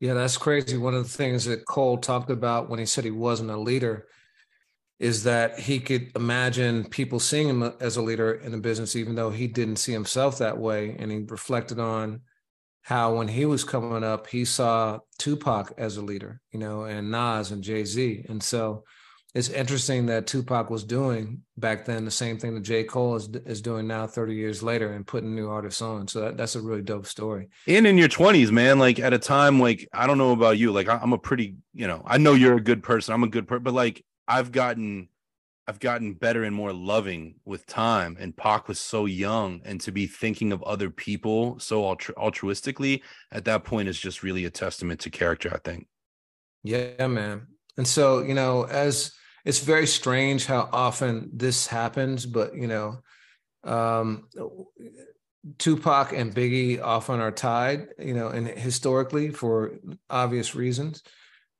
Yeah, that's crazy. One of the things that Cole talked about when he said he wasn't a leader is that he could imagine people seeing him as a leader in the business, even though he didn't see himself that way. And he reflected on how when he was coming up, he saw Tupac as a leader, you know, and Nas and Jay Z. And so it's interesting that Tupac was doing back then the same thing that J. Cole is, is doing now 30 years later and putting new artists on. So that, that's a really dope story. And in your 20s, man, like at a time, like, I don't know about you, like I'm a pretty, you know, I know you're a good person. I'm a good person, but like I've gotten, I've gotten better and more loving with time. And Pac was so young and to be thinking of other people so altru- altruistically at that point is just really a testament to character, I think. Yeah, man. And so, you know, as, it's very strange how often this happens, but you know, um, Tupac and Biggie often are tied, you know, and historically for obvious reasons.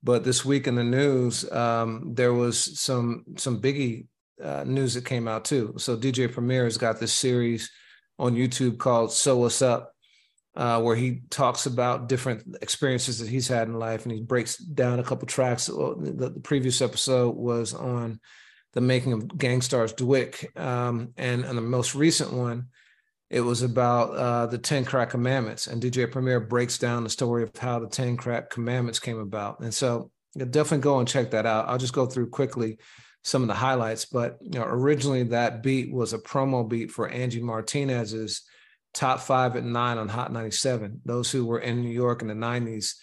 But this week in the news, um, there was some some Biggie uh, news that came out too. So DJ Premier has got this series on YouTube called "So What's Up," uh, where he talks about different experiences that he's had in life, and he breaks down a couple tracks. The, the previous episode was on the making of Gang Starr's DWYCK, um, and, and the most recent one, it was about uh, the Ten Crack Commandments. And DJ Premier breaks down the story of how the Ten Crack Commandments came about. And so, definitely go and check that out. I'll just go through quickly some of the highlights. But you know, originally that beat was a promo beat for Angie Martinez's top five at nine on Hot 97. Those who were in New York in the 90s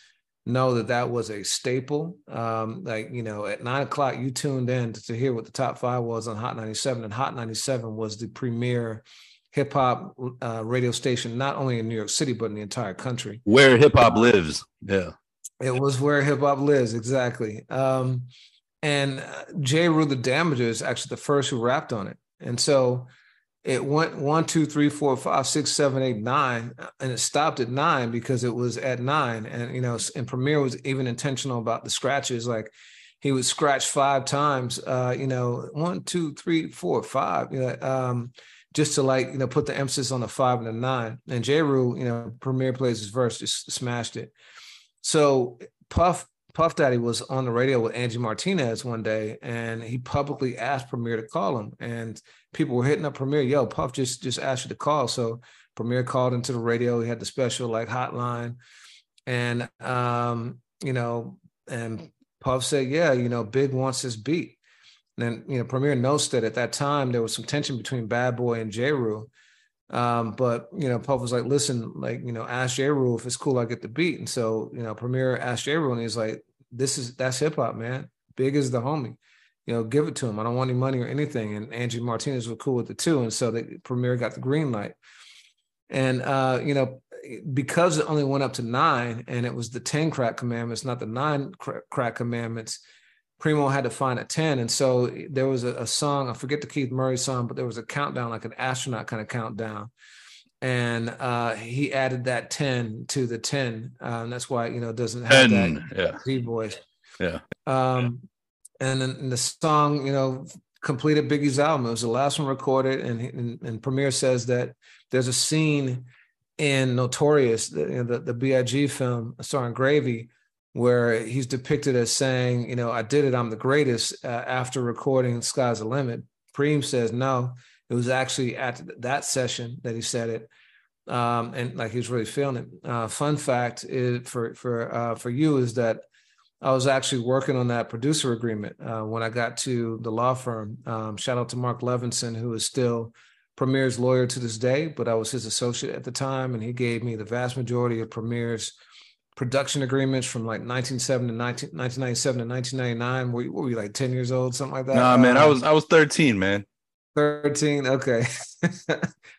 know that that was a staple. Um, like, you know, at nine o'clock, you tuned in to, to hear what the top five was on Hot 97. And Hot 97 was the premier hip hop uh, radio station, not only in New York City, but in the entire country. Where hip hop lives. Yeah. It was where hip hop lives. Exactly. Um, and Jay Jeru the Damaja is actually the first who rapped on it. And so, it went one, two, three, four, five, six, seven, eight, nine, and it stopped at nine because it was at nine. And you know, and Premier was even intentional about the scratches. Like he would scratch five times. Uh, you know, one, two, three, four, five. You know, um, just to like you know put the emphasis on the five and the nine. And Jeru, you know, Premier plays his verse, just smashed it. So Puff Puff Daddy was on the radio with Angie Martinez one day, and he publicly asked Premier to call him. And people were hitting up Premier, yo, Puff just just asked you to call. So Premier called into the radio. He had the special like hotline, and um, you know, and Puff said, yeah, you know, Big wants this beat. And then, you know, Premier notes that at that time there was some tension between Bad Boy and Jeru. Um, but you know, Puff was like, listen, like, you know, ask Jeru if it's cool, I get the beat. And so, you know, Premier asked Jeru and he's like, This is that's hip hop, man. Big is the homie. You know, give it to him. I don't want any money or anything. And Angie Martinez was cool with it too. And so the Premier got the green light. And uh, you know, because it only went up to nine and it was the 10 crack commandments, not the nine crack commandments, Primo had to find a 10. And so there was a, a, song, I forget the Keith Murray song, but there was a countdown, like an astronaut kind of countdown. And uh, he added that 10 to the 10. Uh, and that's why, you know, it doesn't have 10, that yeah. Z voice. Yeah. Um, and then the song, you know, completed Biggie's album. It was the last one recorded. And, and, and Premier says that there's a scene in Notorious, the, the, the B.I.G. film starring Gravy, where he's depicted as saying, you know, I did it, I'm the greatest uh, after recording Sky's the Limit. Preem says, no, it was actually at that session that he said it. Um, and like he was really feeling it. Uh, fun fact is for for uh, for you is that I was actually working on that producer agreement uh, when I got to the law firm. Um, shout out to Mark Levinson, who is still Premier's lawyer to this day, but I was his associate at the time, and he gave me the vast majority of Premier's production agreements from like 1970 to 19, 1997 to 1999. Were, were we like 10 years old, something like that? Nah, man, I um, was I was 13, man. 13. Okay.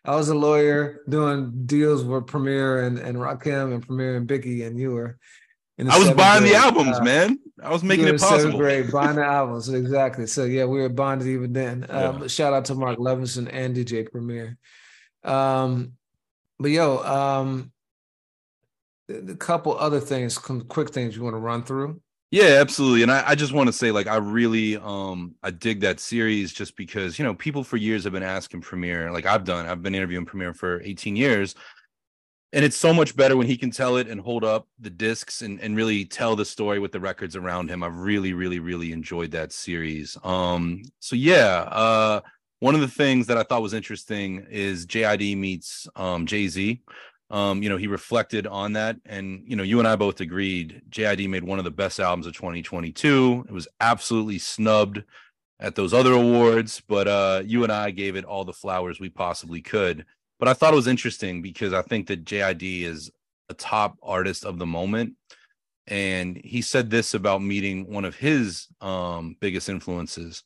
I was a lawyer doing deals with Premier and, and Rakim and Premier and Biggie, and you were I was buying grade. the albums, uh, man. I was making it possible. Seventh grade, buying the albums, exactly. So yeah, we were bonded even then. Um, Shout out to Mark Levinson and DJ Premier. Um, but yo, um, a couple other things, quick things you want to run through. Yeah, absolutely. And I, I just want to say, like, I really um I dig that series just because, you know, people for years have been asking Premier, like I've done, I've been interviewing Premier for 18 years and it's so much better when he can tell it and hold up the discs and, and really tell the story with the records around him. I've really really really enjoyed that series. Um so yeah uh one of the things that i thought was interesting is jid meets um jay-z. Um you know he reflected on that and you know you and i both agreed jid made one of the best albums of 2022 it was absolutely snubbed at those other awards but uh you and i gave it all the flowers we possibly could but I thought it was interesting because I think that JID is a top artist of the moment. And he said this about meeting one of his um, biggest influences.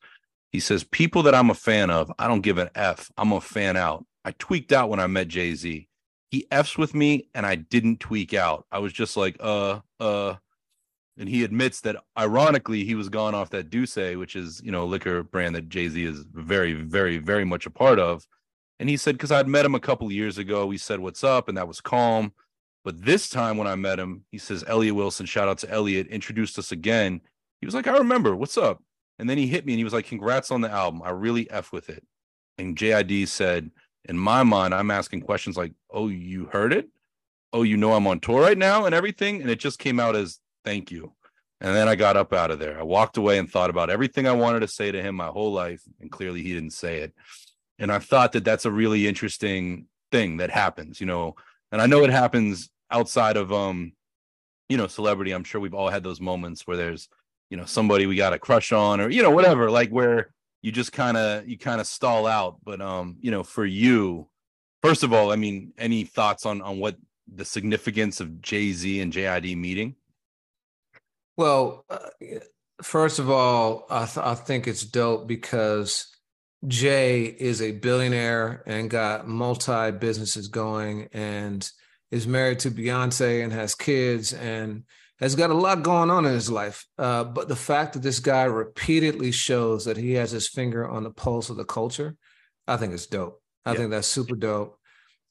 He says, People that I'm a fan of, I don't give an F. I'm a fan out. I tweaked out when I met Jay Z. He F's with me and I didn't tweak out. I was just like, uh, uh, and he admits that ironically he was gone off that D'ussé, which is, you know, a liquor brand that Jay Z is very, very, very much a part of. And he said, because I'd met him a couple years ago, we said, What's up? And that was calm. But this time when I met him, he says, Elliott Wilson, shout out to Elliott, introduced us again. He was like, I remember, what's up? And then he hit me and he was like, Congrats on the album. I really F with it. And JID said, In my mind, I'm asking questions like, Oh, you heard it? Oh, you know I'm on tour right now and everything. And it just came out as thank you. And then I got up out of there. I walked away and thought about everything I wanted to say to him my whole life. And clearly he didn't say it and i thought that that's a really interesting thing that happens you know? And i know it happens outside of um you know celebrity. I'm sure we've all had those moments where there's you know somebody we got a crush on or you know whatever like where you just kind of you kind of stall out. But um you know for you first of all i mean any thoughts on on what the significance of jay-z and jid meeting? Well uh, first of all I, th- I think it's dope because Jay is a billionaire and got multi businesses going and is married to Beyonce and has kids and has got a lot going on in his life. Uh, but the fact that this guy repeatedly shows that he has his finger on the pulse of the culture, I think it's dope. I yeah. think that's super dope.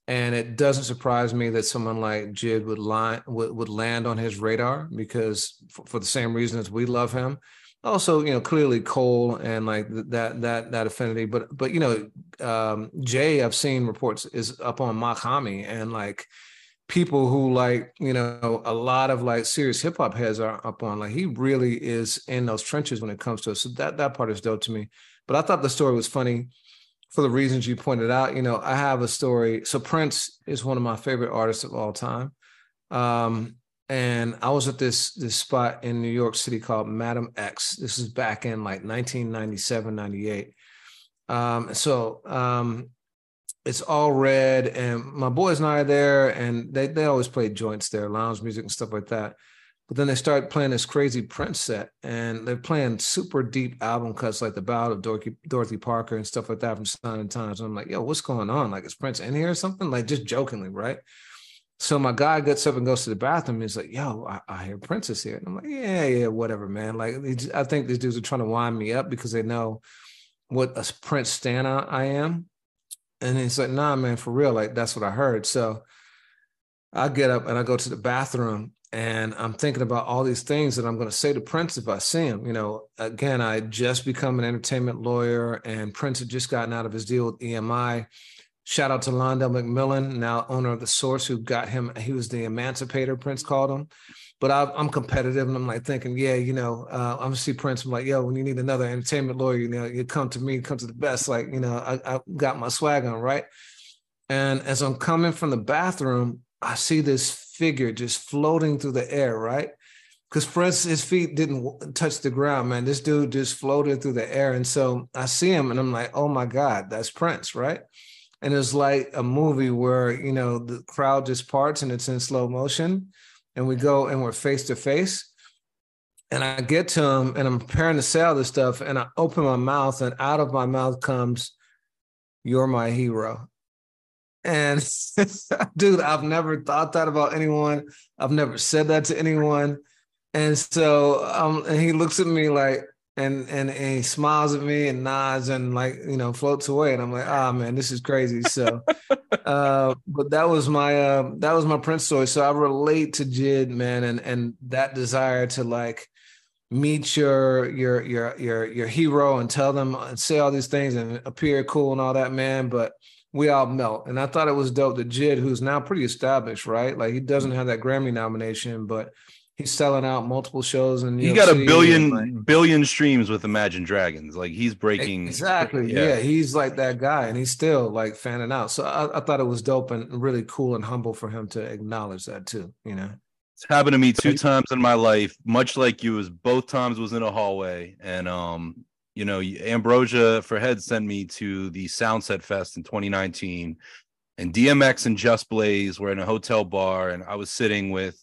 And it doesn't surprise me that someone like Jid would line would, would land on his radar because for, for the same reasons we love him also you know clearly cole and like that that that affinity but but you know um jay i've seen reports is up on Mach-Hommy and like people who like you know a lot of like serious hip-hop heads are up on like he really is in those trenches when it comes to it. So that that part is dope to me. But i thought the story was funny for the reasons you pointed out. You know i have a story so prince is one of my favorite artists of all time. Um and I was at this this spot in New York City called Madam X. This is back in like 1997, 98. Um, so um, it's all red, and my boys and I are there, and they they always play joints there, lounge music and stuff like that. But then they start playing this crazy Prince set, and they're playing super deep album cuts like the Ballad of Dorothy, Dorothy Parker and stuff like that from Sign and Times. And I'm like, yo, what's going on? Like, is Prince in here or something? Like, just jokingly, right? So my guy gets up and goes to the bathroom. He's like, "Yo, I, I hear Princess here," and I'm like, "Yeah, yeah, whatever, man." Like, I think these dudes are trying to wind me up because they know what a Prince stan I am. And he's like, "Nah, man, for real. Like, that's what I heard." So I get up and I go to the bathroom, and I'm thinking about all these things that I'm going to say to Prince if I see him. You know, again, I just become an entertainment lawyer, and Prince had just gotten out of his deal with EMI. Shout out to Londell McMillan, now owner of the Source, who got him. He was the emancipator, Prince called him. But I, am competitive, and I'm like thinking, yeah, you know, uh, I'm see Prince. I'm like, yo, when you need another entertainment lawyer, you know, you come to me, come to the best. Like, you know, I, I got my swag on, right? And as I'm coming from the bathroom, I see this figure just floating through the air, right? Because Prince, his feet didn't touch the ground, man. This dude just floated through the air. And so I see him and I'm like, oh my God, that's Prince, right? And it's like a movie where you know the crowd just parts and it's in slow motion and we go and we're face to face. And i get to him and i'm preparing to say all this stuff and i open my mouth and out of my mouth comes you're my hero. And dude i've never thought that about anyone. I've never said that to anyone. And so um and he looks at me like and, and and he smiles at me and nods and like you know floats away. And I'm like ah oh, man this is crazy. So uh but that was my uh that was my Prince story. So I relate to Jid man and and that desire to like meet your your your your your hero and tell them and say all these things and appear cool and all that man. But we all melt. And I thought it was dope that Jid who's now pretty established right? Like he doesn't have that Grammy nomination but he's selling out multiple shows and he got a billion like, billion streams with Imagine Dragons. Like he's breaking exactly. Yeah. yeah. he's like that guy, and he's still like fanning out. So I, I, thought it was dope and really cool and humble for him to acknowledge that too. You know, it's happened to me two times in my life, much like you. Was both times was in a hallway, and um, you know, Ambrosia for Heads sent me to the Soundset Fest in 2019. And DMX and Just Blaze were in a hotel bar, and I was sitting with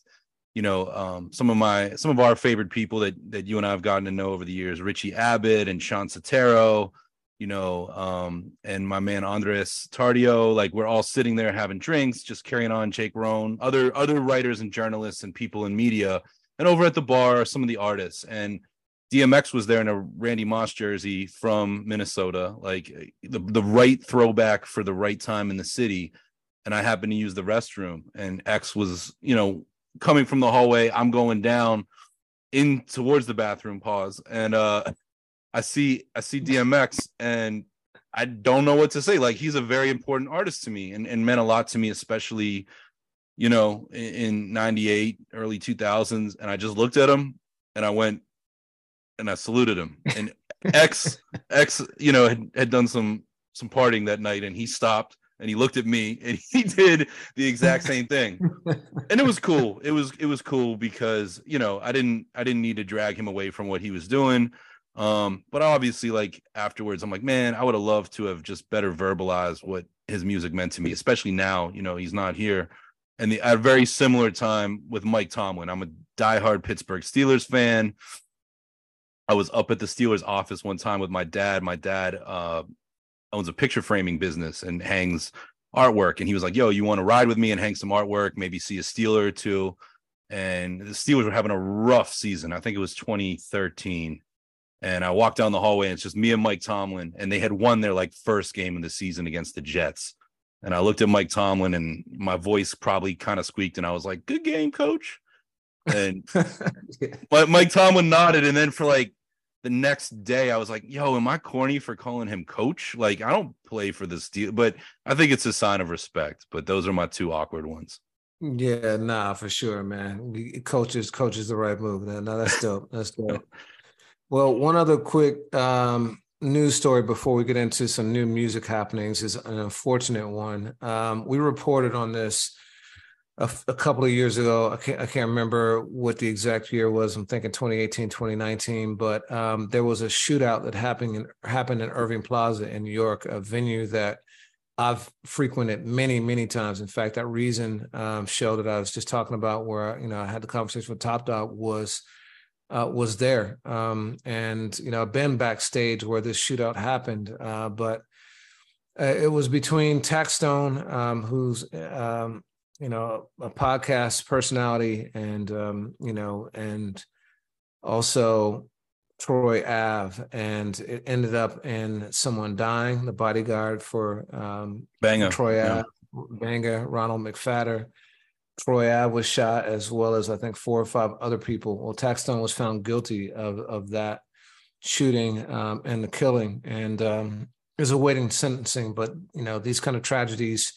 you know um, some of my some of our favorite people that that you and I have gotten to know over the years, Richie Abbott and Sean Setaro, you know, um, and my man Andres Tardio. Like we're all sitting there having drinks, just carrying on. Jake Rohn, other other writers and journalists and people in media, and over at the bar, are some of the artists and. DMX was there in a Randy Moss jersey from Minnesota, like the, the right throwback for the right time in the city. And I happened to use the restroom, and X was, you know, coming from the hallway. I'm going down in towards the bathroom. Pause, and uh, I see I see DMX, and I don't know what to say. Like he's a very important artist to me, and and meant a lot to me, especially you know in '98, early 2000s. And I just looked at him, and I went, and I saluted him. And X X, you know, had, had done some some partying that night, and he stopped and he looked at me and he did the exact same thing. And it was cool. It was it was cool because you know i didn't i didn't need to drag him away from what he was doing. Um but obviously like afterwards i'm like man i would have loved to have just better verbalized what his music meant to me especially now you know he's not here. And the, at a very similar time with mike tomlin i'm a diehard pittsburgh steelers fan. I was up at the steelers office one time with my dad. My dad uh owns a picture framing business and hangs artwork. And he was like, "Yo, you want to ride with me and hang some artwork? Maybe see a Steeler or two. And the Steelers were having a rough season. I think it was 2013. And I walked down the hallway, and it's just me and Mike Tomlin, and they had won their like first game of the season against the Jets. And I looked at Mike Tomlin, and my voice probably kind of squeaked, and I was like, "Good game, coach." And but Mike Tomlin nodded, and then for like the next day I was like, yo, am I corny for calling him coach? Like, I don't play for this deal, but I think it's a sign of respect. But those are my two awkward ones. Yeah, nah, for sure, man. Coaches, coach is the right move. No, no that's dope. That's dope. well, one other quick um, news story before we get into some new music happenings is an unfortunate one. Um, we reported on this a, couple of years ago. I can't, I can't remember what the exact year was. I'm thinking 2018, 2019, but um, there was a shootout that happened in, happened in Irving Plaza in New York, a venue that I've frequented many, many times. In fact, that reason um, show that I was just talking about, where you know I had the conversation with Top Dawg, was uh, was there, um, and you know I've been backstage where this shootout happened, uh, but uh, it was between Taxstone, um, who's um, you know, a podcast personality and, um, you know, and also Troy Ave. And it ended up in someone dying, the bodyguard for um, Banga. Troy yeah. Ave, Banga, Ronald McPhatter. Troy Ave was shot as well as I think four or five other people. Well, Taxstone was found guilty of, of that shooting um, and the killing. And um, there's awaiting sentencing, but you know, these kind of tragedies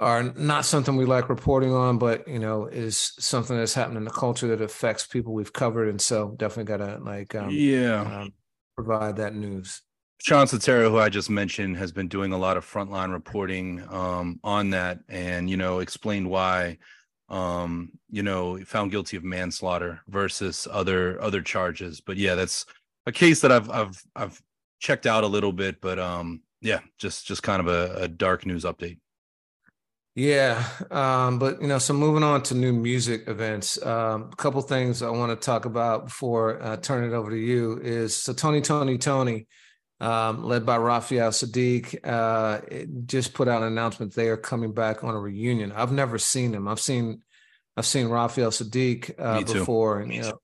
are not something we like reporting on, but you know, is something that's happening in the culture that affects people we've covered, and so definitely got to like, um, yeah, um, provide that news. Sean Setaro, who I just mentioned, has been doing a lot of frontline reporting um, on that, and you know, explained why, um, you know, found guilty of manslaughter versus other other charges. But yeah, that's a case that I've I've I've checked out a little bit, but um, yeah, just just kind of a, a dark news update. Yeah, um, but you know, so moving on to new music events, um, a couple things I want to talk about before I turn it over to you is so Tony! Toni! Toné!, um, led by Raphael Saadiq, uh, just put out an announcement they are coming back on a reunion. I've never seen them. I've seen, I've seen Raphael Saadiq uh, before, and you know,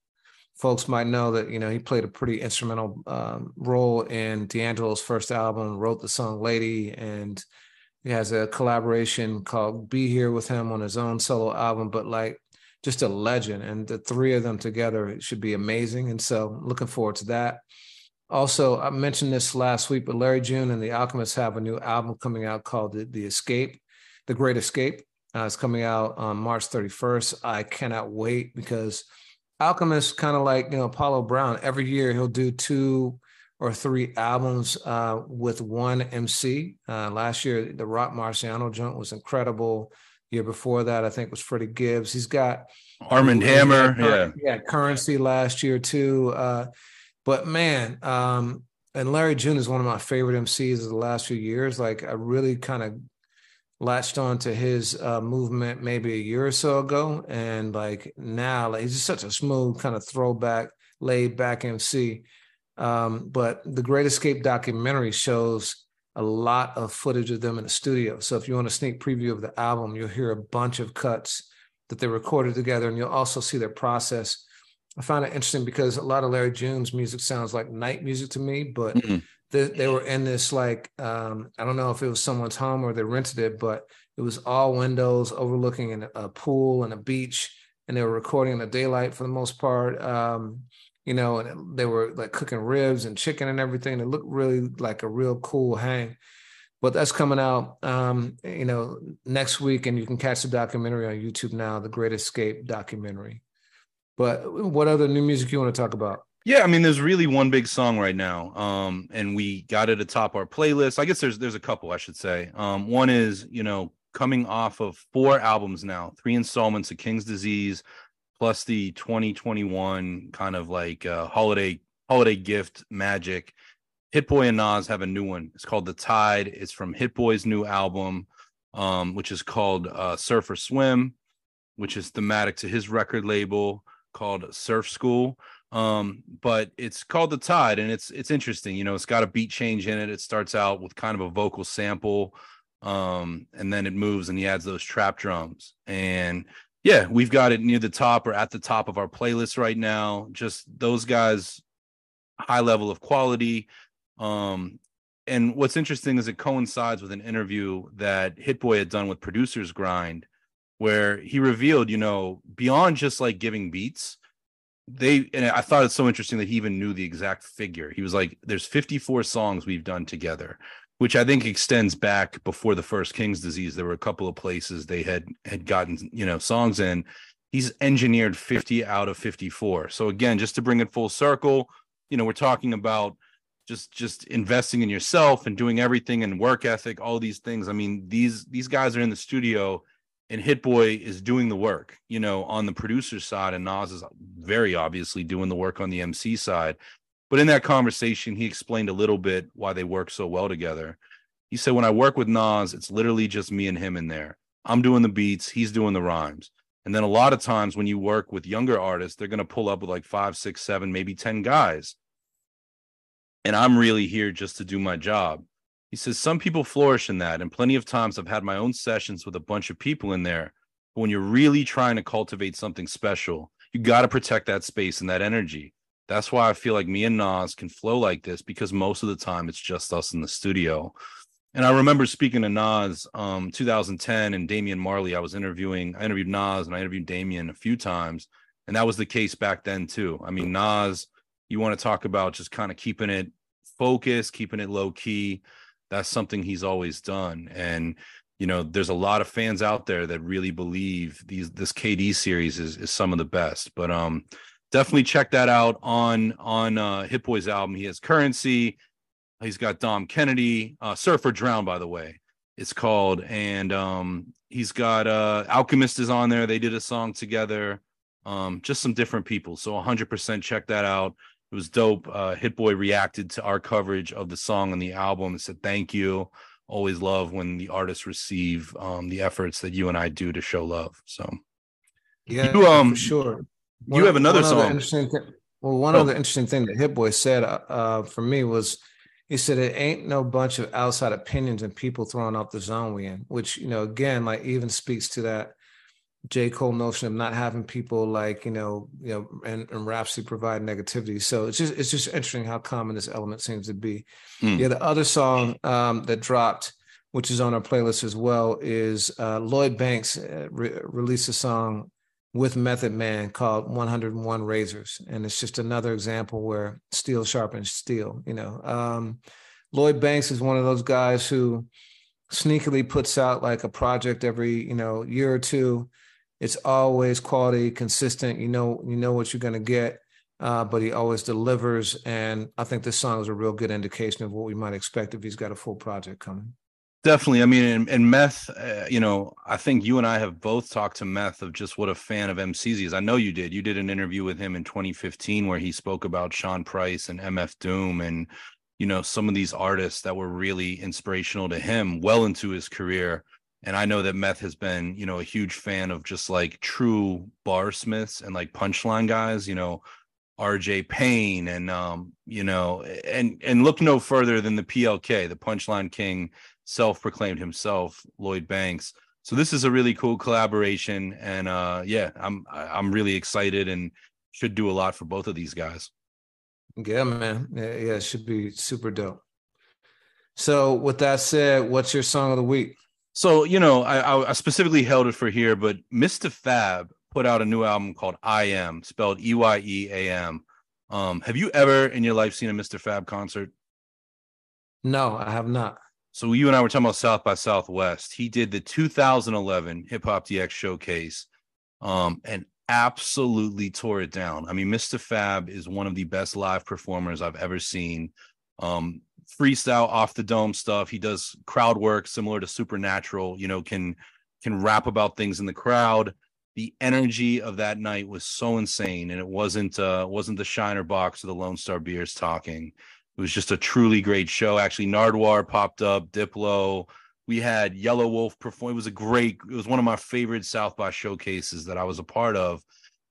folks might know that you know he played a pretty instrumental um, role in D'Angelo's first album, wrote the song "Lady," and he has a collaboration called Be Here with him on his own solo album, but like just a legend. And the three of them together should be amazing. And so looking forward to that. Also, I mentioned this last week, but Larry June and the Alchemists have a new album coming out called The, the Escape, The Great Escape. Uh, it's coming out on March 31st. I cannot wait because Alchemist, kind of like you know Apollo Brown, every year he'll do two or three albums uh, with one MC. Uh, last year, the Roc Marciano joint was incredible. Year before that, I think was Freddie Gibbs. He's got Armand Hammer, yeah, yeah, Curren$y last year too. Uh, but man, um, and Larry June is one of my favorite MCs of the last few years. Like I really kind of latched on to his uh, movement maybe a year or so ago, and like now, like he's just such a smooth kind of throwback, laid back MC. Um, but the Great Escape documentary shows a lot of footage of them in the studio. So if you want a sneak preview of the album, you'll hear a bunch of cuts that they recorded together, and you'll also see their process. I find it interesting because a lot of Larry June's music sounds like night music to me, but mm-hmm. they, they, were in this like um, I don't know if it was someone's home or they rented it, but it was all windows overlooking a pool and a beach, and they were recording in the daylight for the most part. Um, you know, and they were like cooking ribs and chicken and everything. It looked really like a real cool hang. But that's coming out, um, you know, next week, and you can catch the documentary on YouTube now, the Great Escape documentary. But what other new music you want to talk about? Yeah, I mean, there's really one big song right now, um, and we got it atop our playlist. I guess there's there's a couple, I should say. Um, one is, you know, coming off of four albums now, three installments of King's Disease, plus the 2021 kind of like uh, holiday holiday gift magic. Hit Boy and Nas have a new one. It's called The Tide. It's from Hit Boy's new album, um, which is called uh, Surf or Swim, which is thematic to his record label called Surf School. Um, but it's called The Tide, and it's it's interesting. You know, it's got a beat change in it. It starts out with kind of a vocal sample, um, and then it moves and he adds those trap drums. And yeah, we've got it near the top or at the top of our playlist right now. Just those guys, high level of quality. Um, and what's interesting is it coincides with an interview that Hit Boy had done with Producers Grind, where he revealed, you know, beyond just like giving beats, they and I thought it's so interesting that he even knew the exact figure. He was like, "There's 54 songs we've done together." Which I think extends back before the first King's disease. There were a couple of places they had had gotten you know songs in. He's engineered 50 out of 54. So again, just to bring it full circle, you know, we're talking about just just investing in yourself and doing everything and work ethic, all these things. I mean, these these guys are in the studio and Hit Boy is doing the work, you know, on the producer side, and Nas is very obviously doing the work on the MC side. But in that conversation, he explained a little bit why they work so well together. He said, When I work with Nas, it's literally just me and him in there. I'm doing the beats, he's doing the rhymes. And then a lot of times when you work with younger artists, they're going to pull up with like five, six, seven, maybe 10 guys. And I'm really here just to do my job. He says some people flourish in that, and plenty of times I've had my own sessions with a bunch of people in there. But when you're really trying to cultivate something special, you got to protect that space and that energy. That's why I feel like me and Nas can flow like this because most of the time it's just us in the studio. And I remember speaking to Nas um 2010 and Damian Marley. I was interviewing, I interviewed Nas and I interviewed Damian a few times. And that was the case back then too. I mean, Nas, you want to talk about just kind of keeping it focused, keeping it low key that's something he's always done and you know there's a lot of fans out there that really believe these this KD series is is some of the best but um definitely check that out on on uh Hit Boy's album he has Curren$y he's got Dom Kennedy uh Surf or Drown by the way it's called and um he's got uh Alchemist is on there they did a song together um just some different people so 100% check that out it was dope. Uh, Hit Boy reacted to our coverage of the song and the album and said, "Thank you. Always love when the artists receive um, the efforts that you and I do to show love." So, yeah, you, um, for sure. You one, have another song. Interesting thing, well, one oh. other interesting thing that Hit Boy said uh, uh, for me was he said it ain't no bunch of outside opinions and people throwing off the zone we in, which you know again like even speaks to that J. Cole notion of not having people like, you know, you know, and, and Rapsody provide negativity. So it's just it's just interesting how common this element seems to be. Mm. Yeah, the other song um, that dropped, which is on our playlist as well, is uh, Lloyd Banks uh, re- released a song with Method Man called 101 Razors. And it's just another example where steel sharpens steel, you know. Um, Lloyd Banks is one of those guys who sneakily puts out like a project every, you know, year or two it's always quality, consistent. You know, you know what you're going to get, uh, but he always delivers. And I think this song is a real good indication of what we might expect if he's got a full project coming. Definitely. I mean, and, and Meth, uh, you know, I think you and I have both talked to Meth of just what a fan of MCZ is. I know you did. You did an interview with him in 2015 where he spoke about Sean Price and MF Doom and, you know, some of these artists that were really inspirational to him well into his career and I know that Meth has been, you know, a huge fan of just like true bar smiths and like punchline guys, you know, RJ Payne and um, you know, and and look no further than the PLK, the punchline king, self-proclaimed himself, Lloyd Banks. So this is a really cool collaboration and uh yeah, I'm I'm really excited and should do a lot for both of these guys. Yeah, man. Yeah, yeah, it should be super dope. So with that said, what's your song of the week? So you know, I, I specifically held it for here, but Mistah F.A.B. put out a new album called I Am, spelled E Y E A M. Um, have you ever in your life seen a Mistah F.A.B. concert? No, I have not. So you and I were talking about South by Southwest. He did the 2011 Hip Hop DX showcase, um, and absolutely tore it down. I mean, Mistah F.A.B. is one of the best live performers I've ever seen. Um, freestyle off the dome stuff. He does crowd work similar to Supernatural, you know, can can rap about things in the crowd. The energy of that night was so insane and it wasn't uh wasn't the Shiner Bock or the Lone Star beers talking. It was just a truly great show. Actually, Nardwuar popped up, Diplo. We had Yelawolf perform. It was a great, it was one of my favorite South by showcases that I was a part of.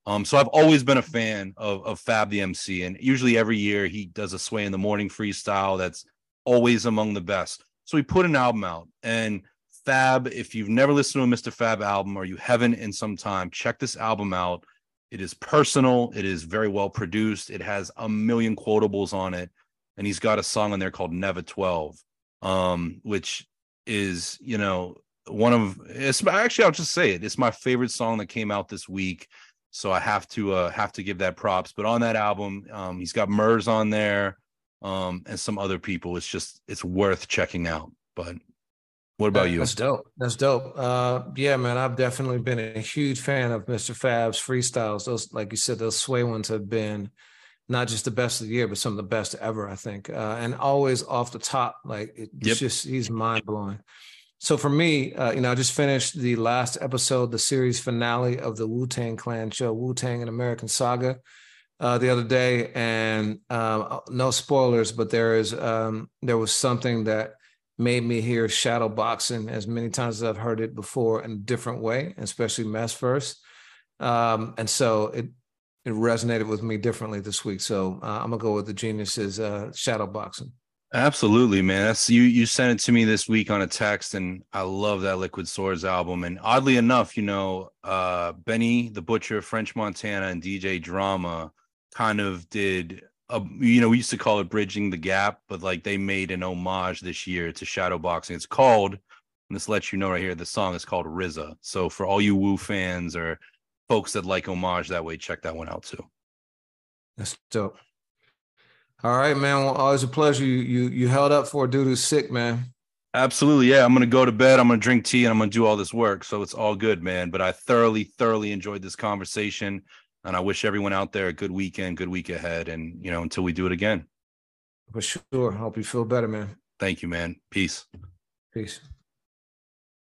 Um, so I've always been a fan of, of Fab the MC, and usually every year he does a Sway in the Morning freestyle that's always among the best. So he put an album out, and Fab, if you've never listened to a Mistah F.A.B. album or you haven't in some time, check this album out. It is personal, it is very well produced, it has a million quotables on it, and he's got a song on there called Never 12, um, which is, you know, one of it's actually I'll just say it. It's my favorite song that came out this week so I have to uh, have to give that props. But on that album, um, he's got Murs on there, um, and some other people. It's just it's worth checking out. But what about you? That's dope. That's dope. Uh, yeah, man, I've definitely been a huge fan of Mistah F.A.B.'s freestyles. Those, like you said, those sway ones have been not just the best of the year, but some of the best ever, I think. Uh, and always off the top, like it's yep. just he's mind blowing. so for me, uh, you know, I just finished the last episode, the series finale of the Wu Tang Clan show, Wu Tang: An American Saga, uh, the other day, and um, no spoilers, but there is um, there was something that made me hear shadow boxing as many times as I've heard it before in a different way, especially Mess first, um, and so it it resonated with me differently this week. So uh, I'm gonna go with the geniuses uh, shadow boxing. Absolutely, man. That's you. You sent it to me this week on a text, and I love that Liquid Swords album. And oddly enough, you know, uh, Benny the Butcher, French Montana, and DJ Drama kind of did. A, you know, we used to call it bridging the gap, but like they made an homage this year to shadow boxing. It's called. And this lets you know right here. The song is called RZA. So for all you Wu fans or folks that like homage that way, check that one out too. That's dope. All right, man. Well, always a pleasure. You you you held up for a dude who's sick, man. Absolutely. Yeah. I'm going to go to bed. I'm going to drink tea and I'm going to do all this work. So it's all good, man. But I thoroughly, thoroughly enjoyed this conversation. And I wish everyone out there a good weekend, good week ahead. And, you know, until we do it again. For sure. Hope you feel better, man. Thank you, man. Peace. Peace.